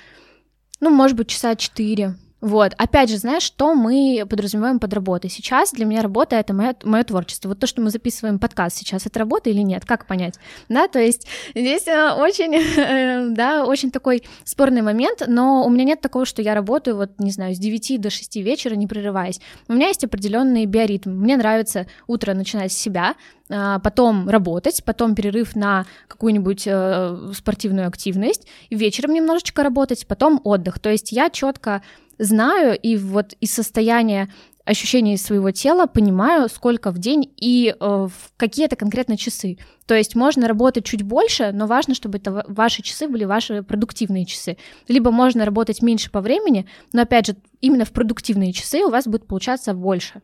S1: ну, может быть, часа четыре, вот, опять же, знаешь, что мы подразумеваем под работой? Сейчас для меня работа — это мое, творчество. Вот то, что мы записываем подкаст сейчас, это работа или нет? Как понять? Да, то есть здесь э, очень, э, да, очень такой спорный момент, но у меня нет такого, что я работаю, вот, не знаю, с 9 до 6 вечера, не прерываясь. У меня есть определенный биоритм. Мне нравится утро начинать с себя, потом работать, потом перерыв на какую-нибудь э, спортивную активность, вечером немножечко работать, потом отдых. То есть я четко знаю и вот из состояния ощущений своего тела понимаю, сколько в день и э, в какие это конкретно часы. То есть можно работать чуть больше, но важно, чтобы это ваши часы были ваши продуктивные часы. Либо можно работать меньше по времени, но опять же именно в продуктивные часы у вас будет получаться больше.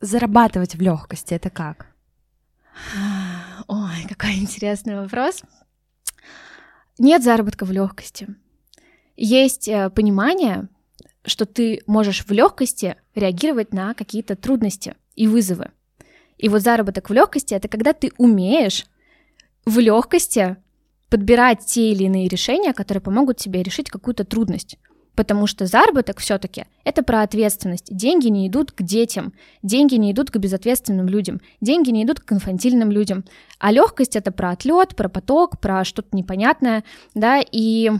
S2: Зарабатывать в легкости это как?
S1: Ой, какой интересный вопрос. Нет заработка в легкости. Есть э, понимание, что ты можешь в легкости реагировать на какие-то трудности и вызовы. И вот заработок в легкости это когда ты умеешь в легкости подбирать те или иные решения, которые помогут тебе решить какую-то трудность потому что заработок все-таки это про ответственность. Деньги не идут к детям, деньги не идут к безответственным людям, деньги не идут к инфантильным людям, а легкость это про отлет, про поток, про что-то непонятное, да, и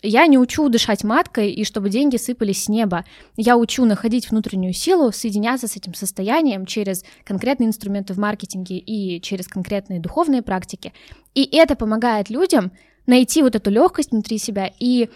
S1: я не учу дышать маткой и чтобы деньги сыпались с неба. Я учу находить внутреннюю силу, соединяться с этим состоянием через конкретные инструменты в маркетинге и через конкретные духовные практики. И это помогает людям найти вот эту легкость внутри себя и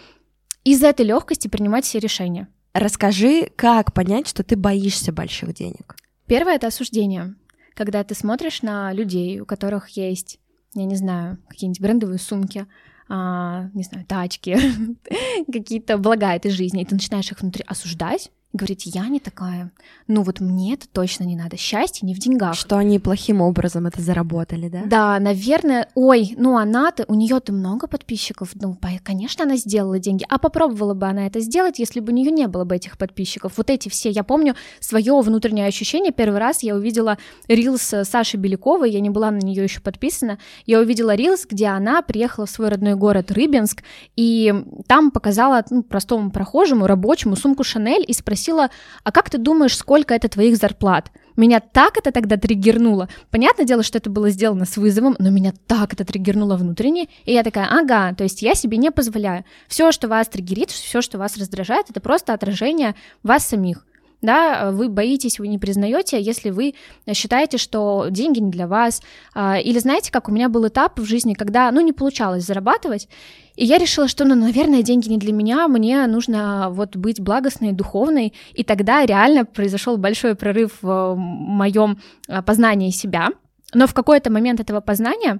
S1: из этой легкости принимать все решения.
S2: Расскажи, как понять, что ты боишься больших денег?
S1: Первое это осуждение. Когда ты смотришь на людей, у которых есть, я не знаю, какие-нибудь брендовые сумки, а, не знаю, тачки, какие-то блага этой жизни, и ты начинаешь их внутри осуждать, говорить, я не такая. Ну вот мне это точно не надо. Счастье не в деньгах.
S2: Что они плохим образом это заработали, да?
S1: Да, наверное. Ой, ну она-то, у нее-то много подписчиков. Ну, конечно, она сделала деньги. А попробовала бы она это сделать, если бы у нее не было бы этих подписчиков. Вот эти все. Я помню свое внутреннее ощущение. Первый раз я увидела рилс Саши Беляковой. Я не была на нее еще подписана. Я увидела рилс, где она приехала в свой родной город Рыбинск и там показала ну, простому прохожему, рабочему сумку Шанель и спросила, спросила, а как ты думаешь, сколько это твоих зарплат? Меня так это тогда триггернуло. Понятное дело, что это было сделано с вызовом, но меня так это триггернуло внутренне. И я такая, ага, то есть я себе не позволяю. Все, что вас триггерит, все, что вас раздражает, это просто отражение вас самих. Да, вы боитесь, вы не признаете, если вы считаете, что деньги не для вас, а, или знаете, как у меня был этап в жизни, когда, ну, не получалось зарабатывать, и я решила, что, ну, наверное, деньги не для меня, мне нужно вот быть благостной, духовной, и тогда реально произошел большой прорыв в моем а, познании себя, но в какой-то момент этого познания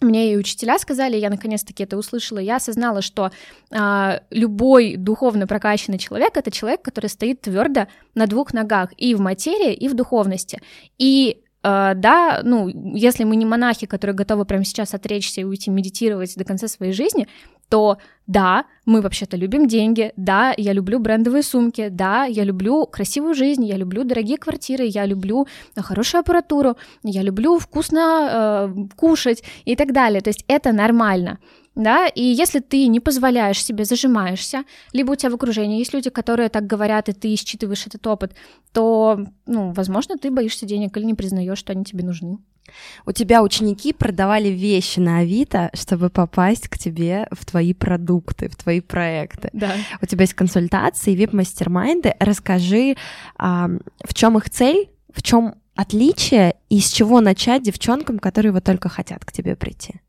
S1: мне и учителя сказали, я наконец-таки это услышала, я осознала, что а, любой духовно прокачанный человек это человек, который стоит твердо на двух ногах и в материи, и в духовности. И а, да, ну, если мы не монахи, которые готовы прямо сейчас отречься и уйти медитировать до конца своей жизни, то да, мы вообще-то любим деньги, да, я люблю брендовые сумки, да, я люблю красивую жизнь, я люблю дорогие квартиры, я люблю хорошую аппаратуру, я люблю вкусно э, кушать и так далее. То есть это нормально. Да, и если ты не позволяешь себе, зажимаешься, либо у тебя в окружении есть люди, которые так говорят, и ты считываешь этот опыт, то, ну, возможно, ты боишься денег или не признаешь, что они тебе нужны.
S2: У тебя ученики продавали вещи на Авито, чтобы попасть к тебе в твои продукты, в твои проекты.
S1: Да.
S2: У тебя есть консультации, вип-мастермайнды. Расскажи, а, в чем их цель, в чем отличие и с чего начать девчонкам, которые вот только хотят к тебе прийти?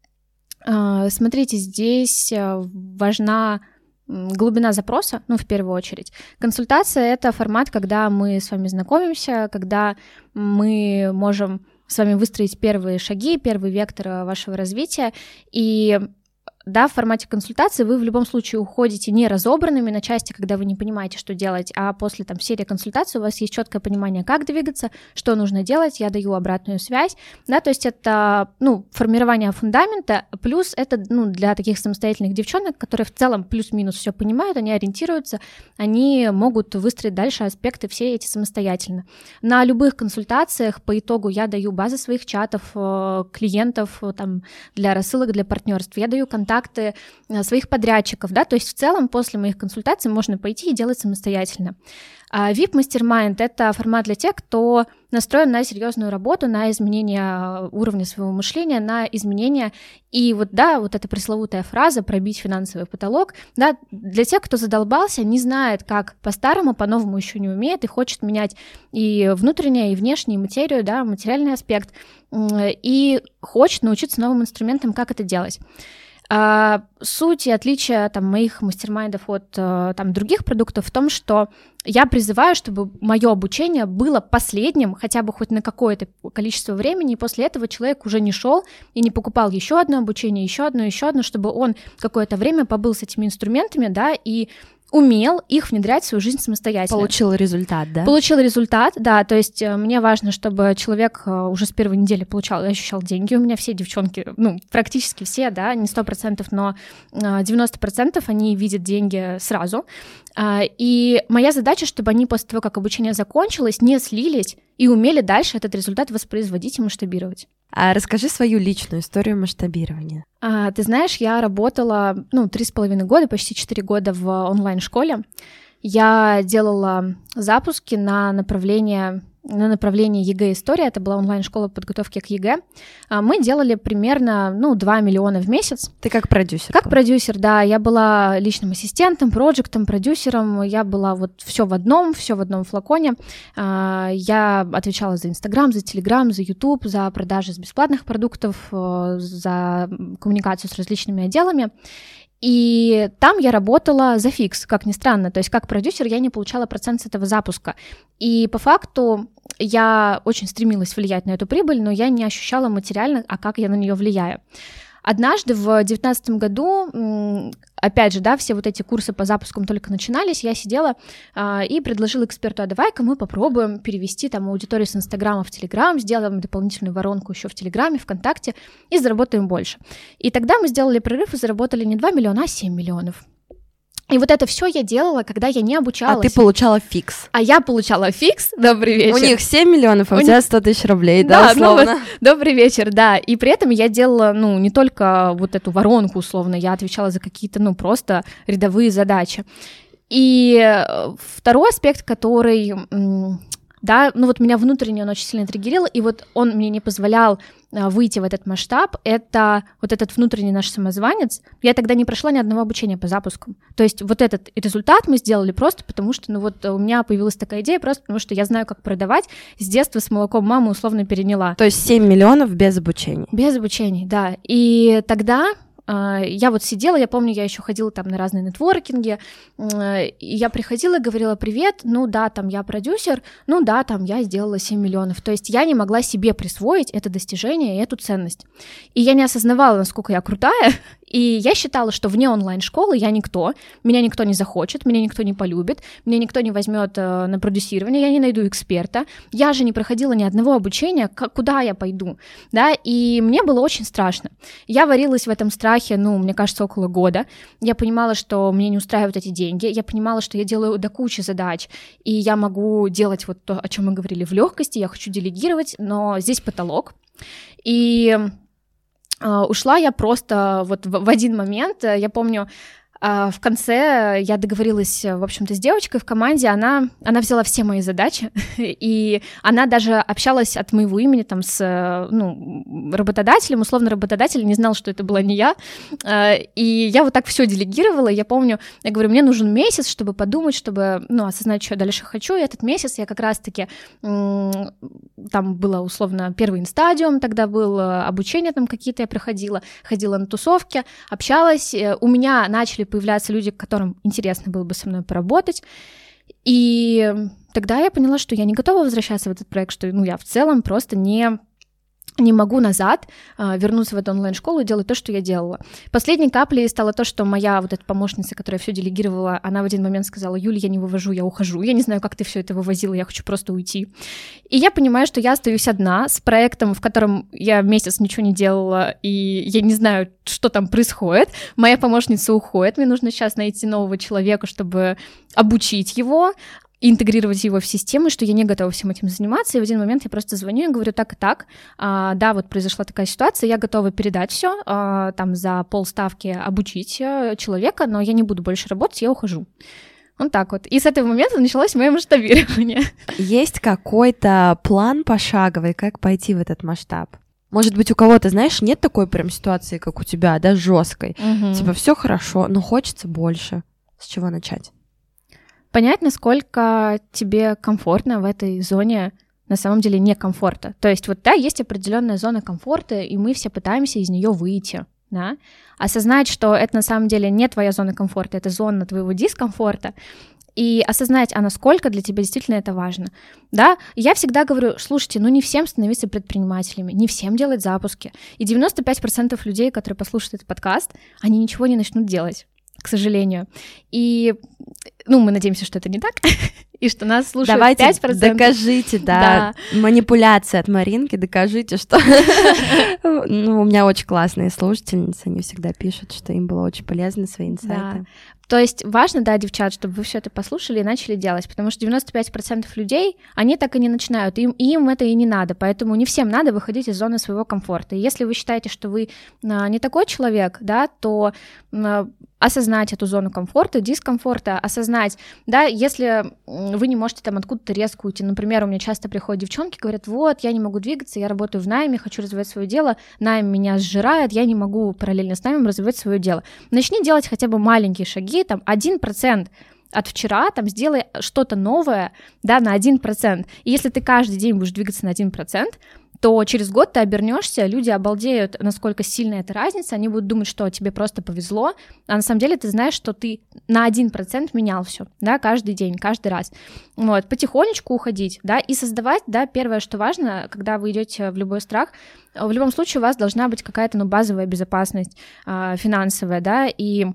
S1: А, смотрите, здесь э, важна глубина запроса, ну, в первую очередь. Консультация — это формат, когда мы с вами знакомимся, когда мы можем с вами выстроить первые шаги, первый вектор э, вашего развития. И да, в формате консультации вы в любом случае уходите не разобранными на части, когда вы не понимаете, что делать, а после там серии консультаций у вас есть четкое понимание, как двигаться, что нужно делать, я даю обратную связь, да, то есть это, ну, формирование фундамента, плюс это, ну, для таких самостоятельных девчонок, которые в целом плюс-минус все понимают, они ориентируются, они могут выстроить дальше аспекты все эти самостоятельно. На любых консультациях по итогу я даю базы своих чатов, э, клиентов, э, там, для рассылок, для партнерств, я даю контакт контакты э, своих подрядчиков, да, то есть в целом после моих консультаций можно пойти и делать самостоятельно. А VIP Mastermind — это формат для тех, кто настроен на серьезную работу, на изменение э, уровня своего мышления, на изменение. И вот, да, вот эта пресловутая фраза «пробить финансовый потолок», да, для тех, кто задолбался, не знает, как по-старому, по-новому еще не умеет и хочет менять и внутреннее, и внешнее, и материю, да, материальный аспект, и хочет научиться новым инструментам, как это делать. А, суть и отличие там, моих мастер-майндов от э, там, других продуктов в том, что я призываю, чтобы мое обучение было последним, хотя бы хоть на какое-то количество времени, и после этого человек уже не шел и не покупал еще одно обучение, еще одно, еще одно, чтобы он какое-то время побыл с этими инструментами, да, и умел их внедрять в свою жизнь самостоятельно.
S2: Получил результат, да?
S1: Получил результат, да, то есть э, мне важно, чтобы человек э, уже с первой недели получал и ощущал деньги. У меня все девчонки, ну, практически все, да, не сто процентов, но 90% э, они видят деньги сразу. А, и моя задача, чтобы они после того, как обучение закончилось, не слились и умели дальше этот результат воспроизводить и масштабировать.
S2: А расскажи свою личную историю масштабирования.
S1: А, ты знаешь, я работала, ну, три с половиной года, почти четыре года в онлайн-школе. Я делала запуски на направление на направлении ЕГЭ история, это была онлайн-школа подготовки к ЕГЭ. А, мы делали примерно, ну, 2 миллиона в месяц.
S2: Ты как продюсер?
S1: Как продюсер, да. Я была личным ассистентом, проектом, продюсером. Я была вот все в одном, все в одном флаконе. А, я отвечала за Инстаграм, за Телеграм, за Ютуб, за продажи с бесплатных продуктов, э, за коммуникацию с различными отделами. И там я работала за фикс, как ни странно. То есть как продюсер я не получала процент с этого запуска. И по факту я очень стремилась влиять на эту прибыль, но я не ощущала материально, а как я на нее влияю. Однажды в 2019 году, опять же, да, все вот эти курсы по запускам только начинались, я сидела а, и предложила эксперту, а давай-ка мы попробуем перевести там аудиторию с Инстаграма в Телеграм, сделаем дополнительную воронку еще в Телеграме, ВКонтакте и заработаем больше. И тогда мы сделали прорыв и заработали не 2 миллиона, а 7 миллионов. И вот это все я делала, когда я не обучалась.
S2: А ты получала фикс.
S1: А я получала фикс. Добрый вечер.
S2: У них 7 миллионов, а у, у тебя 100 тысяч рублей, да, да условно? Ну, вот,
S1: добрый вечер, да. И при этом я делала, ну, не только вот эту воронку, условно, я отвечала за какие-то, ну, просто рядовые задачи. И э, второй аспект, который да, ну вот меня внутренне он очень сильно триггерил, и вот он мне не позволял а, выйти в этот масштаб, это вот этот внутренний наш самозванец. Я тогда не прошла ни одного обучения по запускам. То есть вот этот результат мы сделали просто потому, что, ну вот у меня появилась такая идея, просто потому что я знаю, как продавать. С детства с молоком мамы условно переняла.
S2: То есть 7 миллионов без обучения?
S1: Без обучения, да. И тогда я вот сидела, я помню, я еще ходила там на разные нетворкинги, и я приходила и говорила, привет, ну да, там я продюсер, ну да, там я сделала 7 миллионов. То есть я не могла себе присвоить это достижение и эту ценность. И я не осознавала, насколько я крутая, и я считала, что вне онлайн-школы я никто, меня никто не захочет, меня никто не полюбит, меня никто не возьмет э, на продюсирование, я не найду эксперта, я же не проходила ни одного обучения, куда я пойду, да, и мне было очень страшно. Я варилась в этом страхе, ну, мне кажется, около года. Я понимала, что мне не устраивают эти деньги, я понимала, что я делаю до кучи задач, и я могу делать вот то, о чем мы говорили в легкости, я хочу делегировать, но здесь потолок. И ушла я просто вот в, один момент. Я помню, а, в конце я договорилась, в общем-то, с девочкой в команде, она, она взяла все мои задачи, и она даже общалась от моего имени там с ну, работодателем, условно работодатель не знал, что это была не я, а, и я вот так все делегировала, я помню, я говорю, мне нужен месяц, чтобы подумать, чтобы, ну, осознать, что я дальше хочу, и этот месяц я как раз-таки, там было условно первый инстадиум, тогда было обучение там какие-то я проходила, ходила на тусовки, общалась, э, у меня начали появляются люди, которым интересно было бы со мной поработать. И тогда я поняла, что я не готова возвращаться в этот проект, что ну, я в целом просто не не могу назад а, вернуться в эту онлайн-школу и делать то, что я делала. Последней каплей стало то, что моя вот эта помощница, которая все делегировала, она в один момент сказала, Юля, я не вывожу, я ухожу, я не знаю, как ты все это вывозила, я хочу просто уйти. И я понимаю, что я остаюсь одна с проектом, в котором я месяц ничего не делала, и я не знаю, что там происходит. Моя помощница уходит, мне нужно сейчас найти нового человека, чтобы обучить его, интегрировать его в систему, что я не готова всем этим заниматься. И в один момент я просто звоню и говорю так и так. А, да, вот произошла такая ситуация, я готова передать все, а, там за полставки обучить э, человека, но я не буду больше работать, я ухожу. Вот так вот. И с этого момента началось мое масштабирование.
S2: Есть какой-то план пошаговый, как пойти в этот масштаб? Может быть, у кого-то, знаешь, нет такой прям ситуации, как у тебя, да, жесткой. Угу. Типа все хорошо, но хочется больше. С чего начать?
S1: Понять, насколько тебе комфортно в этой зоне на самом деле некомфорта. То есть вот да, есть определенная зона комфорта, и мы все пытаемся из нее выйти. Да? Осознать, что это на самом деле не твоя зона комфорта, это зона твоего дискомфорта, и осознать, а насколько для тебя действительно это важно. Да, я всегда говорю, слушайте, ну не всем становиться предпринимателями, не всем делать запуски. И 95% людей, которые послушают этот подкаст, они ничего не начнут делать к сожалению. И, ну, мы надеемся, что это не так, и что нас слушают
S2: Давайте 5%. докажите, да, да. манипуляция от Маринки, докажите, что... ну, у меня очень классные слушательницы, они всегда пишут, что им было очень полезно свои инсайты.
S1: Да. То есть важно, да, девчат, чтобы вы все это послушали и начали делать, потому что 95% людей, они так и не начинают, им, им это и не надо, поэтому не всем надо выходить из зоны своего комфорта. И если вы считаете, что вы а, не такой человек, да, то а, осознать эту зону комфорта, дискомфорта, осознать, да, если вы не можете там откуда-то резко уйти, например, у меня часто приходят девчонки, говорят, вот, я не могу двигаться, я работаю в найме, хочу развивать свое дело, найм меня сжирает, я не могу параллельно с наймом развивать свое дело. Начни делать хотя бы маленькие шаги, там, 1%, от вчера, там, сделай что-то новое, да, на 1%. И если ты каждый день будешь двигаться на 1%, то через год ты обернешься, люди обалдеют, насколько сильная эта разница, они будут думать, что тебе просто повезло, а на самом деле ты знаешь, что ты на 1% менял все, да, каждый день, каждый раз. Вот, потихонечку уходить, да, и создавать, да, первое, что важно, когда вы идете в любой страх, в любом случае у вас должна быть какая-то, ну, базовая безопасность э, финансовая, да, и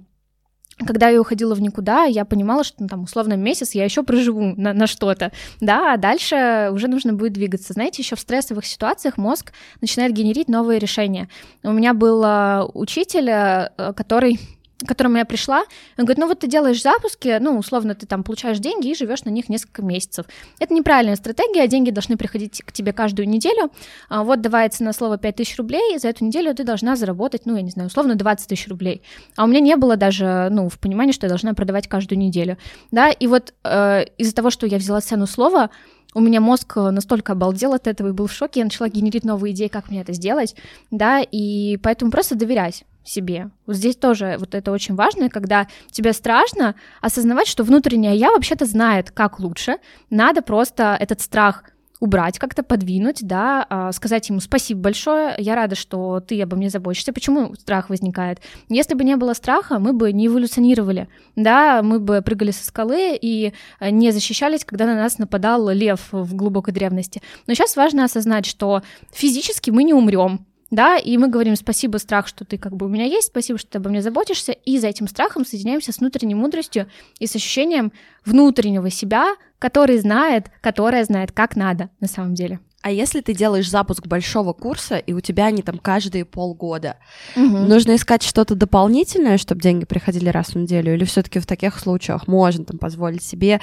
S1: когда я уходила в никуда, я понимала, что ну, там условно месяц я еще проживу на, на что-то, да, а дальше уже нужно будет двигаться. Знаете, еще в стрессовых ситуациях мозг начинает генерить новые решения. У меня был э, учитель, э, который к которому я пришла, он говорит, ну вот ты делаешь запуски, ну, условно, ты там получаешь деньги и живешь на них несколько месяцев. Это неправильная стратегия, деньги должны приходить к тебе каждую неделю. А вот давая цена слова 5 тысяч рублей, за эту неделю ты должна заработать, ну, я не знаю, условно 20 тысяч рублей. А у меня не было даже, ну, в понимании, что я должна продавать каждую неделю, да, и вот э, из-за того, что я взяла цену слова, у меня мозг настолько обалдел от этого и был в шоке, я начала генерить новые идеи, как мне это сделать, да, и поэтому просто доверять себе. Вот здесь тоже вот это очень важно, когда тебе страшно осознавать, что внутреннее я вообще-то знает, как лучше. Надо просто этот страх убрать, как-то подвинуть, да, а, сказать ему спасибо большое, я рада, что ты обо мне заботишься. Почему страх возникает? Если бы не было страха, мы бы не эволюционировали, да, мы бы прыгали со скалы и не защищались, когда на нас нападал лев в глубокой древности. Но сейчас важно осознать, что физически мы не умрем, да, и мы говорим спасибо, страх, что ты как бы у меня есть, спасибо, что ты обо мне заботишься, и за этим страхом соединяемся с внутренней мудростью и с ощущением внутреннего себя, который знает, которая знает, как надо на самом деле.
S2: А если ты делаешь запуск большого курса, и у тебя они там каждые полгода, угу. нужно искать что-то дополнительное, чтобы деньги приходили раз в неделю, или все-таки в таких случаях можно там позволить себе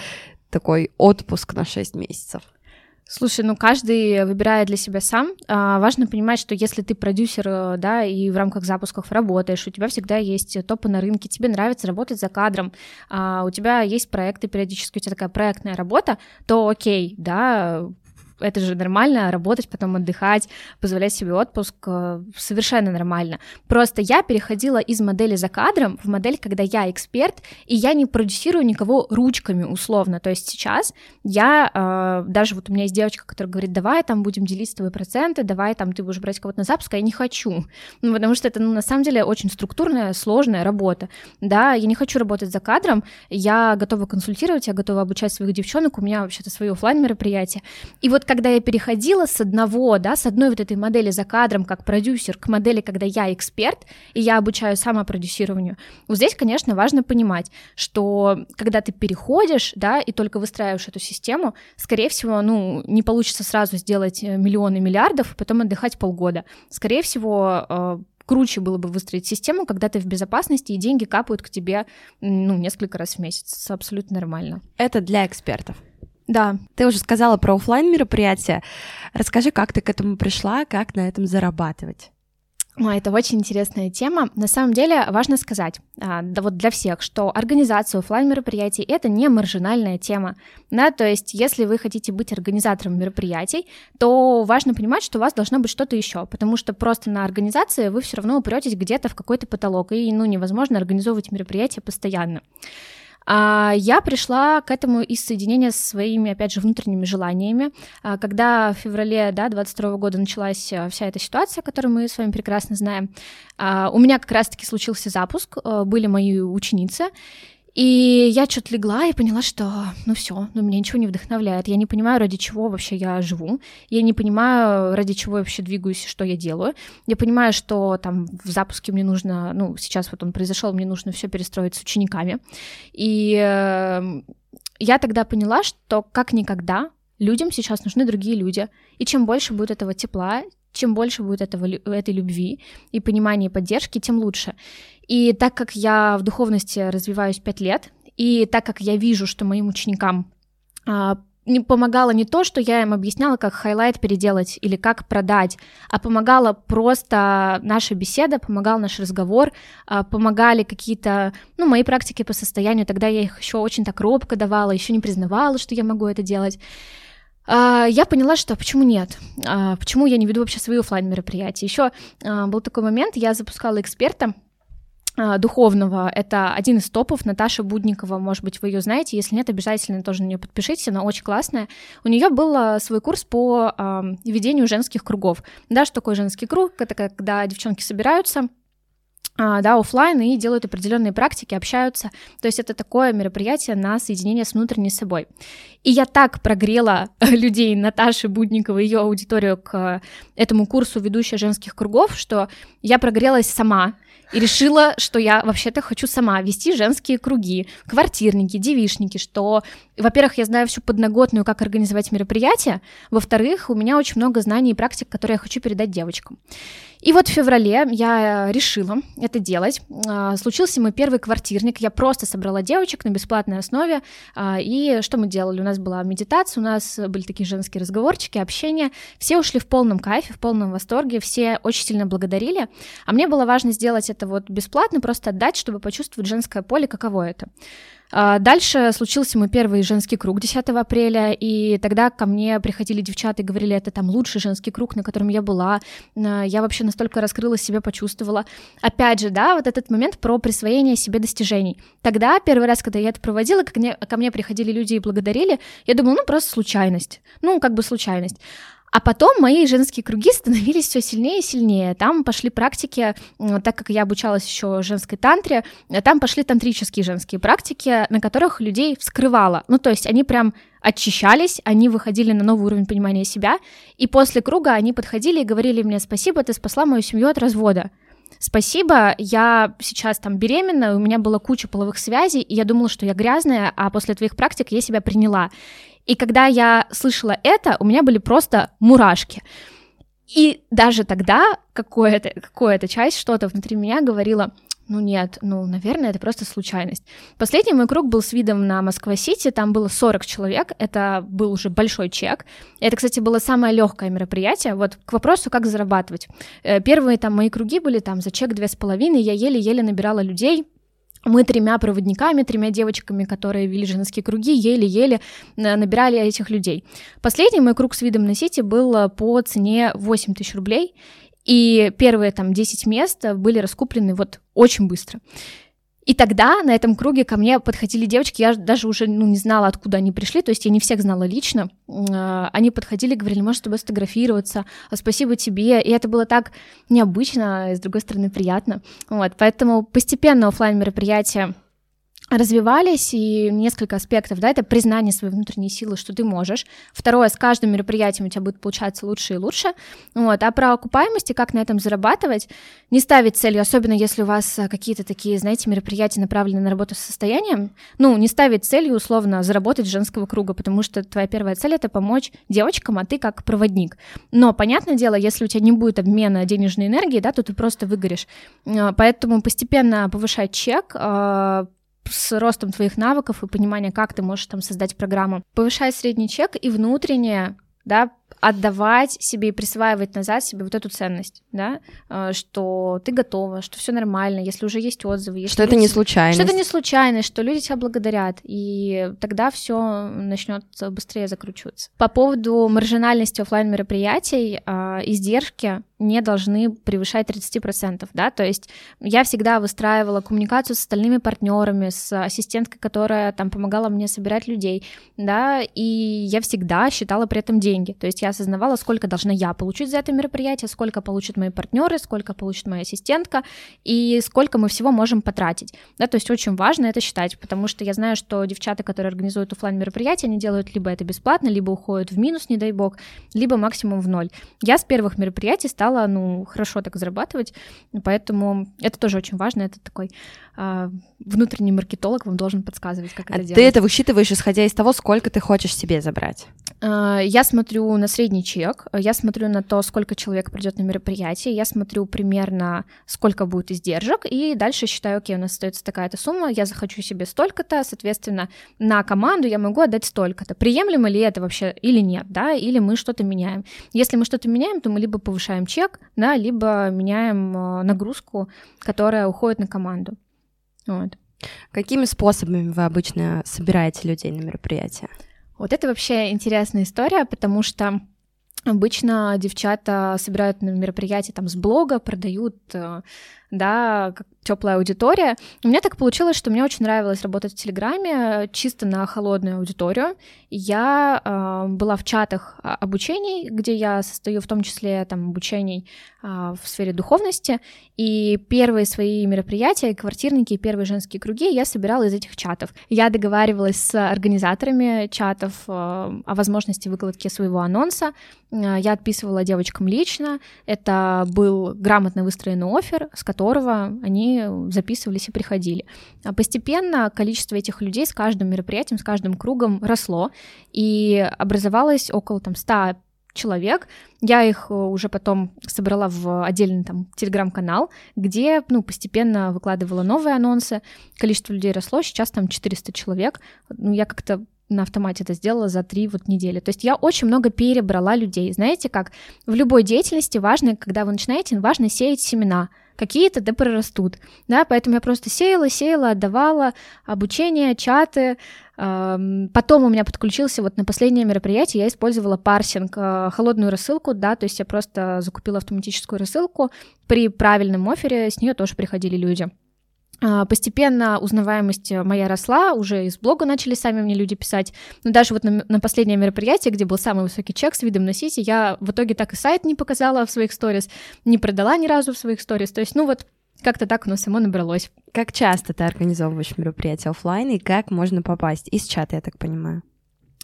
S2: такой отпуск на 6 месяцев?
S1: Слушай, ну каждый выбирает для себя сам. А, важно понимать, что если ты продюсер, э, да, и в рамках запусков работаешь, у тебя всегда есть топы на рынке, тебе нравится работать за кадром, а, у тебя есть проекты периодически, у тебя такая проектная работа, то окей, да, это же нормально, работать, потом отдыхать, позволять себе отпуск, э, совершенно нормально. Просто я переходила из модели за кадром в модель, когда я эксперт, и я не продюсирую никого ручками условно. То есть сейчас я, э, даже вот у меня есть девочка, которая говорит, давай там будем делить тобой проценты, давай там ты будешь брать кого-то на запуск, а я не хочу. Ну, потому что это, ну, на самом деле очень структурная, сложная работа. Да, я не хочу работать за кадром, я готова консультировать, я готова обучать своих девчонок, у меня вообще-то свои офлайн мероприятия. И вот когда я переходила с одного, да, с одной вот этой модели за кадром как продюсер к модели, когда я эксперт, и я обучаю самопродюсированию, вот здесь, конечно, важно понимать, что когда ты переходишь, да, и только выстраиваешь эту систему, скорее всего, ну, не получится сразу сделать э, миллионы миллиардов, и потом отдыхать полгода. Скорее всего, э, круче было бы выстроить систему, когда ты в безопасности, и деньги капают к тебе, ну, несколько раз в месяц. Абсолютно нормально.
S2: Это для экспертов.
S1: Да.
S2: Ты уже сказала про офлайн мероприятия. Расскажи, как ты к этому пришла, как на этом зарабатывать?
S1: Это очень интересная тема. На самом деле важно сказать, а, да вот для всех, что организация офлайн мероприятий это не маржинальная тема, да, то есть если вы хотите быть организатором мероприятий, то важно понимать, что у вас должно быть что-то еще, потому что просто на организации вы все равно упретесь где-то в какой-то потолок, и ну невозможно организовывать мероприятия постоянно. А, я пришла к этому из соединения со своими, опять же, внутренними желаниями. А, когда в феврале да, 22 года началась а, вся эта ситуация, которую мы с вами прекрасно знаем, у меня как раз-таки случился запуск, были мои ученицы, и я что-то легла и поняла, что ну все, ну меня ничего не вдохновляет. Я не понимаю, ради чего вообще я живу. Я не понимаю, ради чего я вообще двигаюсь, что я делаю. Я понимаю, что там в запуске мне нужно, ну сейчас вот он произошел, мне нужно все перестроить с учениками. И э, я тогда поняла, что как никогда людям сейчас нужны другие люди. И чем больше будет этого тепла, чем больше будет этого, этой любви и понимания и поддержки, тем лучше. И так как я в духовности развиваюсь пять лет, и так как я вижу, что моим ученикам а, не помогало не то, что я им объясняла, как highlight переделать или как продать, а помогала просто наша беседа, помогал наш разговор, а, помогали какие-то, ну, мои практики по состоянию, тогда я их еще очень так робко давала, еще не признавала, что я могу это делать. А, я поняла, что почему нет, а, почему я не веду вообще свои офлайн мероприятия. Еще был такой момент, я запускала эксперта, а, духовного. Это один из топов Наташа Будникова, может быть, вы ее знаете. Если нет, обязательно тоже на нее подпишитесь, она очень классная. У нее был а, свой курс по э, ведению женских кругов. Да, что такое женский круг? Это когда девчонки собираются а, да, офлайн и делают определенные практики, общаются. То есть это такое мероприятие на соединение с внутренней собой. И я так прогрела людей Наташи Будниковой, ее аудиторию к этому курсу ведущая женских кругов, что я прогрелась сама и решила, что я вообще-то хочу сама вести женские круги, квартирники, девишники, что, во-первых, я знаю всю подноготную, как организовать мероприятие, во-вторых, у меня очень много знаний и практик, которые я хочу передать девочкам. И вот в феврале я решила это делать. А, случился мой первый квартирник. Я просто собрала девочек на бесплатной основе. А, и что мы делали? У нас была медитация, у нас были такие женские разговорчики, общение. Все ушли в полном кайфе, в полном восторге, все очень сильно благодарили. А мне было важно сделать это вот бесплатно, просто отдать, чтобы почувствовать женское поле, каково это. А, дальше случился мой первый женский круг 10 апреля, и тогда ко мне приходили девчата и говорили, это там лучший женский круг, на котором я была, а, я вообще настолько раскрылась, себя почувствовала. Опять же, да, вот этот момент про присвоение себе достижений. Тогда, первый раз, когда я это проводила, ко мне, ко мне приходили люди и благодарили, я думала, ну, просто случайность, ну, как бы случайность. А потом мои женские круги становились все сильнее и сильнее. Там пошли практики, так как я обучалась еще женской тантре, там пошли тантрические женские практики, на которых людей вскрывало. Ну, то есть они прям очищались, они выходили на новый уровень понимания себя, и после круга они подходили и говорили мне «Спасибо, ты спасла мою семью от развода». Спасибо, я сейчас там беременна, у меня была куча половых связей, и я думала, что я грязная, а после твоих практик я себя приняла. И когда я слышала это, у меня были просто мурашки. И даже тогда какое-то, какое-то часть, что-то внутри меня говорила, ну нет, ну, наверное, это просто случайность. Последний мой круг был с видом на Москва-Сити, там было 40 человек, это был уже большой чек. Это, кстати, было самое легкое мероприятие. Вот к вопросу, как зарабатывать. Э, первые там мои круги были там за чек две с половиной, я еле-еле набирала людей, мы тремя проводниками, тремя девочками, которые вели женские круги, еле-еле э, набирали этих людей. Последний мой круг с видом на Сити был э, по цене 8 тысяч рублей, и первые там 10 мест были раскуплены вот очень быстро. И тогда на этом круге ко мне подходили девочки, я даже уже ну, не знала, откуда они пришли, то есть я не всех знала лично. А, они подходили, говорили, можешь с тобой сфотографироваться, а, спасибо тебе. И это было так необычно, и с другой стороны приятно. Вот, поэтому постепенно офлайн мероприятия развивались, и несколько аспектов, да, это признание своей внутренней силы, что ты можешь. Второе, с каждым мероприятием у тебя будет получаться лучше и лучше. Вот. А про окупаемость и как на этом зарабатывать, не ставить целью, особенно если у вас э, какие-то такие, знаете, мероприятия направлены на работу с состоянием, ну, не ставить целью, условно, заработать женского круга, потому что твоя первая цель — это помочь девочкам, а ты как проводник. Но, понятное дело, если у тебя не будет обмена денежной энергии, да, то ты просто выгоришь. Э, поэтому постепенно повышать чек, э, с ростом твоих навыков и понимания, как ты можешь там создать программу. Повышай средний чек и внутреннее, да, отдавать себе и присваивать назад себе вот эту ценность, да, э, что ты готова, что все нормально, если уже есть отзывы, если
S2: что
S1: люди...
S2: это не случайно,
S1: что это не случайно, что люди тебя благодарят, и тогда все начнет быстрее закручиваться. По поводу маржинальности офлайн мероприятий, э, издержки не должны превышать 30%, да, то есть я всегда выстраивала коммуникацию с остальными партнерами, с ассистенткой, которая там помогала мне собирать людей, да, и я всегда считала при этом деньги, то есть я осознавала, сколько должна я получить за это мероприятие, сколько получат мои партнеры, сколько получит моя ассистентка и сколько мы всего можем потратить, да, то есть очень важно это считать, потому что я знаю, что девчата, которые организуют офлайн мероприятия, они делают либо это бесплатно, либо уходят в минус, не дай бог, либо максимум в ноль. Я с первых мероприятий стала стала, ну, хорошо так зарабатывать, поэтому это тоже очень важно, это такой а, внутренний маркетолог вам должен подсказывать, как
S2: а
S1: это
S2: ты
S1: делать.
S2: Ты это высчитываешь, исходя из того, сколько ты хочешь себе забрать?
S1: А, я смотрю на средний чек, я смотрю на то, сколько человек придет на мероприятие, я смотрю примерно, сколько будет издержек, и дальше считаю, окей, у нас остается такая-то сумма, я захочу себе столько-то, соответственно, на команду я могу отдать столько-то. Приемлемо ли это вообще или нет, да, или мы что-то меняем. Если мы что-то меняем, то мы либо повышаем чек, да, либо меняем а, нагрузку, которая уходит на команду. Вот.
S2: Какими способами вы обычно собираете людей на мероприятия?
S1: Вот это вообще интересная история, потому что обычно девчата собирают на мероприятия там с блога, продают э, да, как теплая аудитория. У меня так получилось, что мне очень нравилось работать в Телеграме чисто на холодную аудиторию. Я э, была в чатах а, обучений, где я состою в том числе там обучений э, в сфере духовности, и первые свои мероприятия, квартирники, первые женские круги я собирала из этих чатов. Я договаривалась с организаторами чатов э, о возможности выкладки своего анонса. Э, я отписывала девочкам лично. Это был грамотно выстроенный офер, с которого они записывались и приходили. А постепенно количество этих людей с каждым мероприятием, с каждым кругом росло, и образовалось около там 100 человек. Я их э, уже потом собрала в отдельный там телеграм-канал, где, ну, постепенно выкладывала новые анонсы. Количество людей росло, сейчас там 400 человек. Ну, я как-то на автомате это сделала за три вот недели. То есть я очень много перебрала людей. Знаете, как в любой деятельности важно, когда вы начинаете, важно сеять семена какие-то да прорастут, да, поэтому я просто сеяла, сеяла, отдавала обучение, чаты, Потом у меня подключился вот на последнее мероприятие, я использовала парсинг, э, холодную рассылку, да, то есть я просто закупила автоматическую рассылку, при правильном офере с нее тоже приходили люди. А, постепенно узнаваемость моя росла, уже из блога начали сами мне люди писать. Но даже вот на, на последнее мероприятие, где был самый высокий чек с видом на сити, я в итоге так и сайт не показала в своих сторис, не продала ни разу в своих сторис. То есть, ну вот как-то так оно само набралось.
S2: Как часто ты организовываешь мероприятия офлайн и как можно попасть? Из чата, я так понимаю.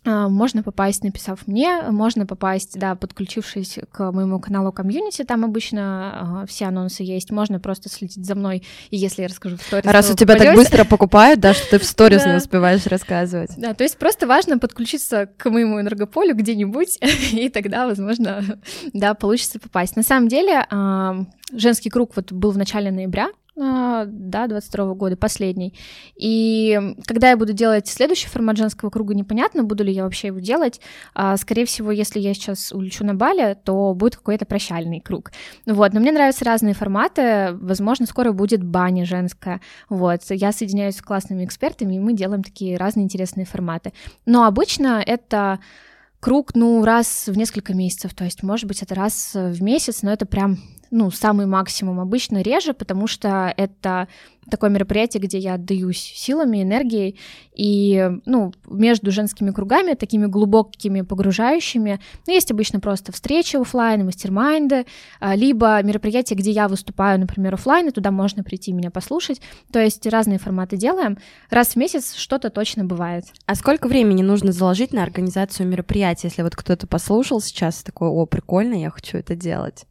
S1: А, можно попасть, написав мне, можно попасть, да, подключившись к моему каналу комьюнити, там обычно э, все анонсы есть, можно просто следить за мной, и если я расскажу в сторис...
S2: Раз у тебя так быстро покупают, да, что ты в сторис не успеваешь рассказывать.
S1: Да, то есть просто важно подключиться к моему энергополю где-нибудь, и тогда, возможно, да, получится попасть. На самом деле, женский круг вот был в начале ноября, а, да, 22 года, последний. И когда я буду делать следующий формат женского круга, непонятно, буду ли я вообще его делать. А, скорее всего, если я сейчас улечу на Бали, то будет какой-то прощальный круг. Вот, но мне нравятся разные форматы. Возможно, скоро будет баня женская. Вот, я соединяюсь с классными экспертами, и мы делаем такие разные интересные форматы. Но обычно это круг, ну, раз в несколько месяцев, то есть, может быть, это раз в месяц, но это прям ну, самый максимум. Обычно реже, потому что это такое мероприятие, где я отдаюсь силами, энергией, и, ну, между женскими кругами, такими глубокими, погружающими, ну, есть обычно просто встречи офлайн, мастер-майнды, а, либо мероприятия, где я выступаю, например, офлайн, и туда можно прийти меня послушать, то есть разные форматы делаем, раз в месяц что-то точно бывает.
S2: А сколько времени нужно заложить на организацию мероприятия, если вот кто-то послушал сейчас такой, о, прикольно, я хочу это делать?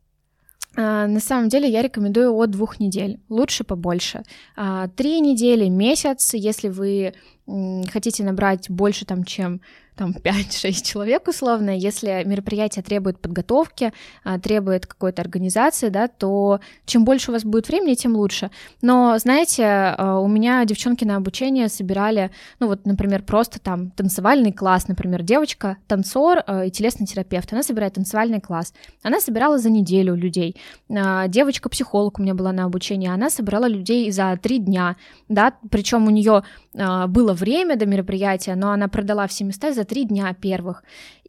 S1: А, на самом деле я рекомендую от двух недель, лучше побольше. А, три недели, месяц, если вы хотите набрать больше, там, чем там 5-6 человек условно, если мероприятие требует подготовки, а, требует какой-то организации, да, то чем больше у вас будет времени, тем лучше. Но, знаете, а, у меня девчонки на обучение собирали, ну вот, например, просто там танцевальный класс, например, девочка, танцор а, и телесный терапевт, она собирает танцевальный класс. Она собирала за неделю людей. Девочка-психолог у меня была на обучении, она собирала людей за три дня, да, причем у нее было время до мероприятия, но она продала все места за три дня первых.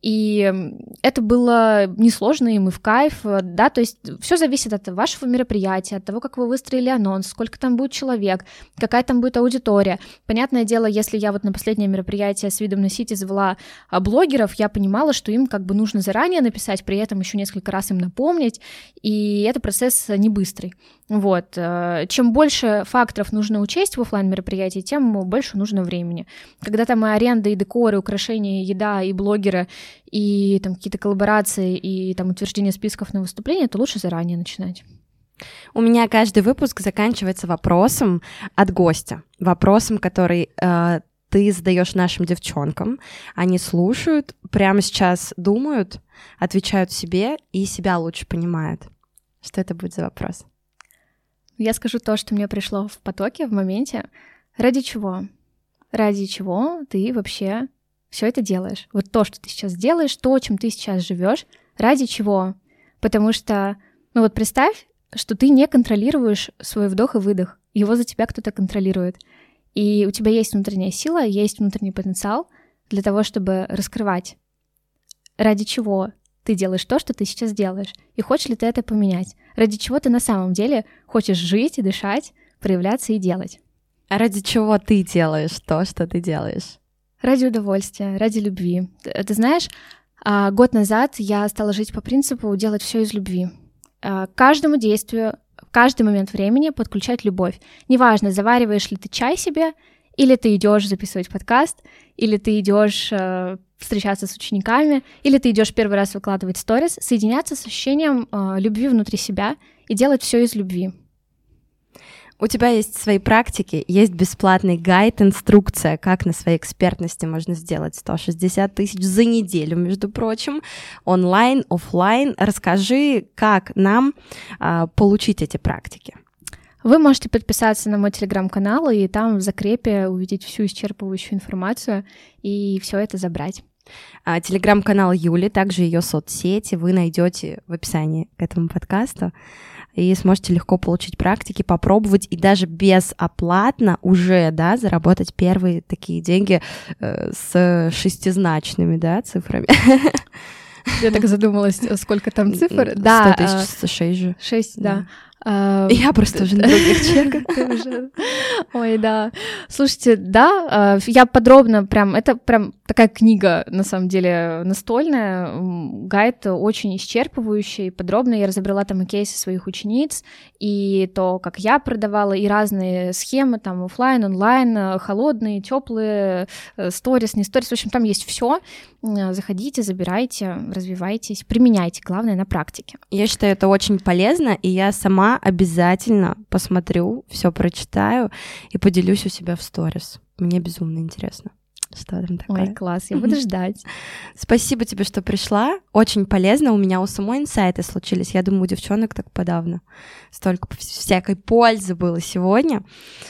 S1: И это было несложно и в кайф, да, то есть все зависит от вашего мероприятия, от того, как вы выстроили анонс, сколько там будет человек, какая там будет аудитория. Понятное дело, если я вот на последнее мероприятие с видом на Сити звала а, блогеров, я понимала, что им как бы нужно заранее написать, при этом еще несколько раз им напомнить, и это процесс не быстрый. Вот. Э, чем больше факторов нужно учесть в офлайн мероприятии, тем больше нужно времени. Когда там и аренда, и декоры, украшения, и еда, и блогеры, и там какие-то коллаборации, и там утверждение списков на выступление, то лучше заранее начинать.
S2: У меня каждый выпуск заканчивается вопросом от гостя. Вопросом, который э, ты задаешь нашим девчонкам. Они слушают, прямо сейчас думают, отвечают себе и себя лучше понимают. Что это будет за вопрос?
S1: Я скажу то, что мне пришло в потоке, в моменте. Ради чего? Ради чего ты вообще все это делаешь? Вот то, что ты сейчас делаешь, то, чем ты сейчас живешь, ради чего? Потому что, ну вот представь, что ты не контролируешь свой вдох и выдох. Его за тебя кто-то контролирует. И у тебя есть внутренняя сила, есть внутренний потенциал для того, чтобы раскрывать. Ради чего ты делаешь то, что ты сейчас делаешь, и хочешь ли ты это поменять? Ради чего ты на самом деле хочешь жить и дышать, проявляться и делать?
S2: А ради чего ты делаешь то, что ты делаешь?
S1: Ради удовольствия, ради любви. Ты, ты знаешь, а, год назад я стала жить по принципу делать все из любви. А, каждому действию, каждый момент времени подключать любовь. Неважно, завариваешь ли ты чай себе, или ты идешь записывать подкаст, или ты идешь э, встречаться с учениками, или ты идешь первый раз выкладывать сторис, соединяться с ощущением э, любви внутри себя и делать все из любви.
S2: У тебя есть свои практики, есть бесплатный гайд, инструкция, как на своей экспертности можно сделать 160 тысяч за неделю, между прочим, онлайн, офлайн. Расскажи, как нам а, получить эти практики.
S1: Вы можете подписаться на мой телеграм-канал и там в закрепе увидеть всю исчерпывающую информацию и все это забрать.
S2: А, телеграм-канал Юли, также ее соцсети вы найдете в описании к этому подкасту. И сможете легко получить практики, попробовать и даже безоплатно уже, да, заработать первые такие деньги э, с шестизначными, да, цифрами.
S1: Я так задумалась, сколько там цифр. Да,
S2: 100 тысяч, 6 же.
S1: 6, да.
S2: А, Я просто уже на других чеках.
S1: Ой, да. Слушайте, да, а, я подробно прям, это прям такая книга, на самом деле, настольная, гайд очень исчерпывающий, подробно я разобрала там и кейсы своих учениц, и то, как я продавала, и разные схемы, там, офлайн, онлайн, холодные, теплые, э, сторис, не сторис, в общем, там есть все. Заходите, забирайте, развивайтесь, применяйте, главное, на практике.
S2: Я считаю, это очень полезно, и я сама обязательно посмотрю, все прочитаю и поделюсь у себя в сторис. Мне безумно интересно. Что там такое?
S1: Ой, класс, я буду ждать.
S2: Спасибо тебе, что пришла. Очень полезно. У меня у самой инсайты случились. Я думаю, у девчонок так подавно. Столько всякой пользы было сегодня.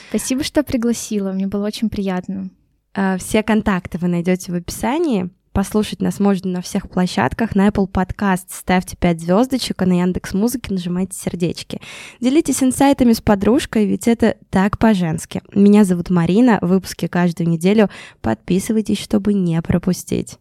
S1: Спасибо, что пригласила. Мне было очень приятно.
S2: А, все контакты вы найдете в описании. Послушать нас можно на всех площадках, на Apple Podcast ставьте 5 звездочек, а на Яндекс Музыке нажимайте сердечки. Делитесь инсайтами с подружкой, ведь это так по-женски. Меня зовут Марина, выпуски каждую неделю. Подписывайтесь, чтобы не пропустить.